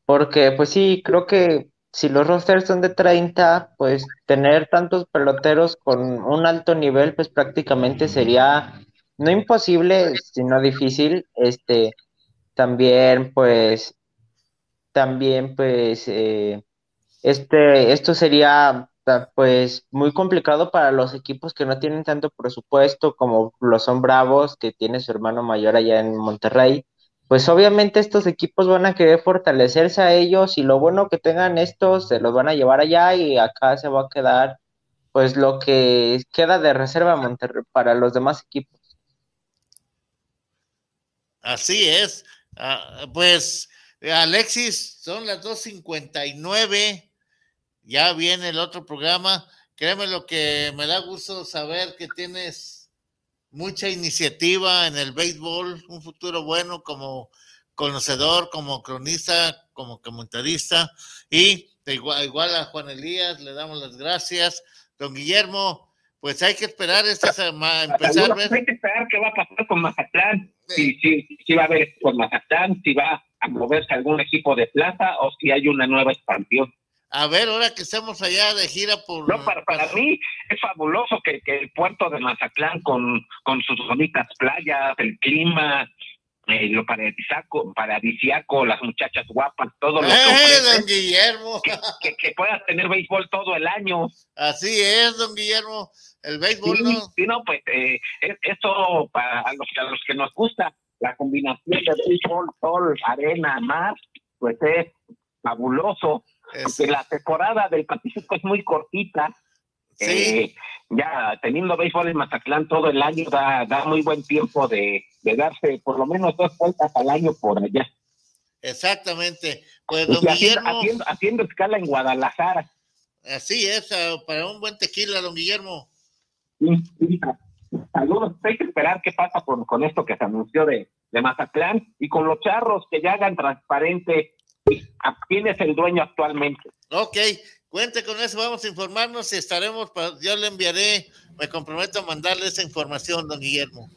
porque pues sí, creo que si los rosters son de 30, pues tener tantos peloteros con un alto nivel, pues prácticamente sería no imposible, sino difícil. Este, también, pues, también, pues, eh, este, esto sería, pues, muy complicado para los equipos que no tienen tanto presupuesto como los son Bravos, que tiene su hermano mayor allá en Monterrey pues obviamente estos equipos van a querer fortalecerse a ellos y lo bueno que tengan estos se los van a llevar allá y acá se va a quedar pues lo que queda de reserva Monterrey para los demás equipos. Así es. Ah, pues Alexis, son las 2.59. Ya viene el otro programa. Créeme lo que me da gusto saber que tienes mucha iniciativa en el béisbol, un futuro bueno como conocedor, como cronista, como comentarista. Y igual, igual a Juan Elías, le damos las gracias. Don Guillermo, pues hay que esperar esta semana, empezar a ver. Hay que esperar qué va a pasar con Mazatlán. Si, si, si va a haber con Mazatlán, si va a moverse algún equipo de plaza o si hay una nueva expansión. A ver, ahora que estamos allá de gira por... No, para, para mí es fabuloso que, que, el puerto de Mazatlán con, con sus bonitas playas, el clima, eh, lo paradisiaco, paradisiaco, las muchachas guapas, todo lo que ¡Eh, don Guillermo! Que, que, puedas tener béisbol todo el año. Así es, don Guillermo. El béisbol no. Sí, no, pues eh, eso para los, a los que nos gusta, la combinación de béisbol, sol, arena, mar, pues es fabuloso. Porque la temporada del Pacífico es muy cortita. Eh, ya teniendo béisbol en Mazatlán todo el año da, da muy buen tiempo de, de, darse por lo menos dos vueltas al año por allá. Pues, pues don Guillermo. Haciendo, escala en Guadalajara. Así es, ah, para un buen tequila, don Guillermo. Saludos, hay que esperar qué pasa con, con esto que se anunció de, de Mazatlán y con los charros que ya hagan transparente quién es el dueño actualmente. Ok, cuente con eso, vamos a informarnos y estaremos, yo le enviaré, me comprometo a mandarle esa información, don Guillermo.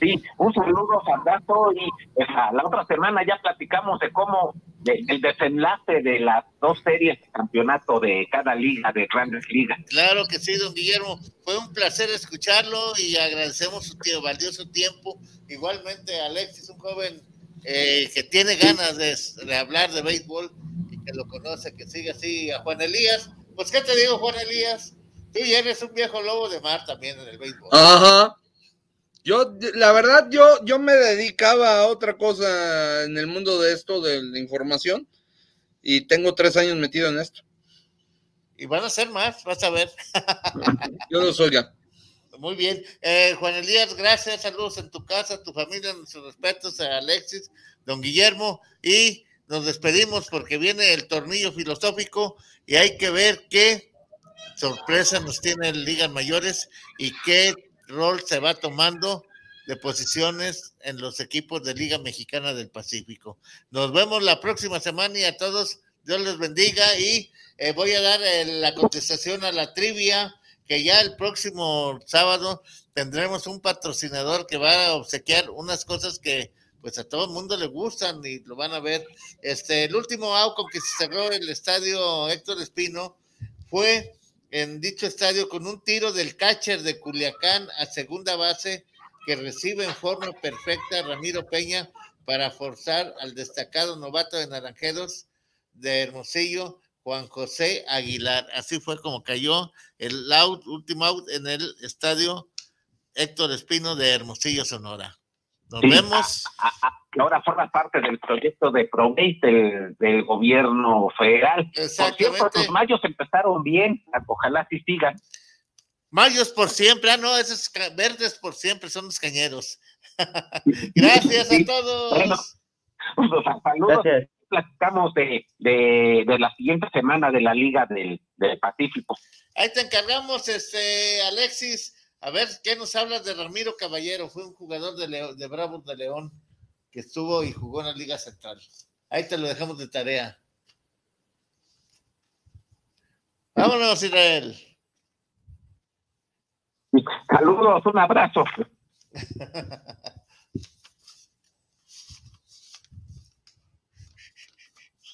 Sí, un saludo, Sandato, y la otra semana ya platicamos de cómo el desenlace de las dos series de campeonato de cada liga, de grandes ligas. Claro que sí, don Guillermo, fue un placer escucharlo y agradecemos su tío, valioso tiempo. Igualmente, Alexis, un joven eh, que tiene ganas de, hablar de béisbol y que lo conoce, que sigue así a Juan Elías. Pues, ¿qué te digo, Juan Elías? Tú ya eres un viejo lobo de mar también en el béisbol. Ajá. Yo, la verdad, yo, yo me dedicaba a otra cosa en el mundo de esto, de la información, y tengo tres años metido en esto. Y van a ser más, vas a ver. yo lo soy ya. Muy bien. Eh, Juan Elías, gracias. Saludos en tu casa, tu familia, nuestros respetos a Alexis, don Guillermo. Y nos despedimos porque viene el tornillo filosófico y hay que ver qué sorpresa nos tiene el Liga Mayores y qué rol se va tomando de posiciones en los equipos de Liga Mexicana del Pacífico. Nos vemos la próxima semana y a todos Dios les bendiga y eh, voy a dar eh, la contestación a la trivia que ya el próximo sábado tendremos un patrocinador que va a obsequiar unas cosas que pues a todo el mundo le gustan y lo van a ver. Este, el último auto que se cerró el estadio Héctor Espino fue en dicho estadio con un tiro del catcher de Culiacán a segunda base que recibe en forma perfecta Ramiro Peña para forzar al destacado novato de Naranjeros de Hermosillo Juan José Aguilar. Así fue como cayó el out, último out en el estadio Héctor Espino de Hermosillo, Sonora. Nos vemos. que ahora forma parte del proyecto de Probate del, del, gobierno federal. Exactamente. Por los mayos empezaron bien, ojalá sí sigan. Mayos por siempre, ah, no, esos verdes por siempre son los cañeros. Gracias a todos. Bueno, pues, saludos. Gracias platicamos de, de, de, la siguiente semana de la Liga del, del, Pacífico. Ahí te encargamos, este Alexis. A ver, ¿qué nos hablas de Ramiro Caballero? Fue un jugador de, de Bravos de León que estuvo y jugó en la Liga Central. Ahí te lo dejamos de tarea. Vámonos, Israel. Saludos, un abrazo.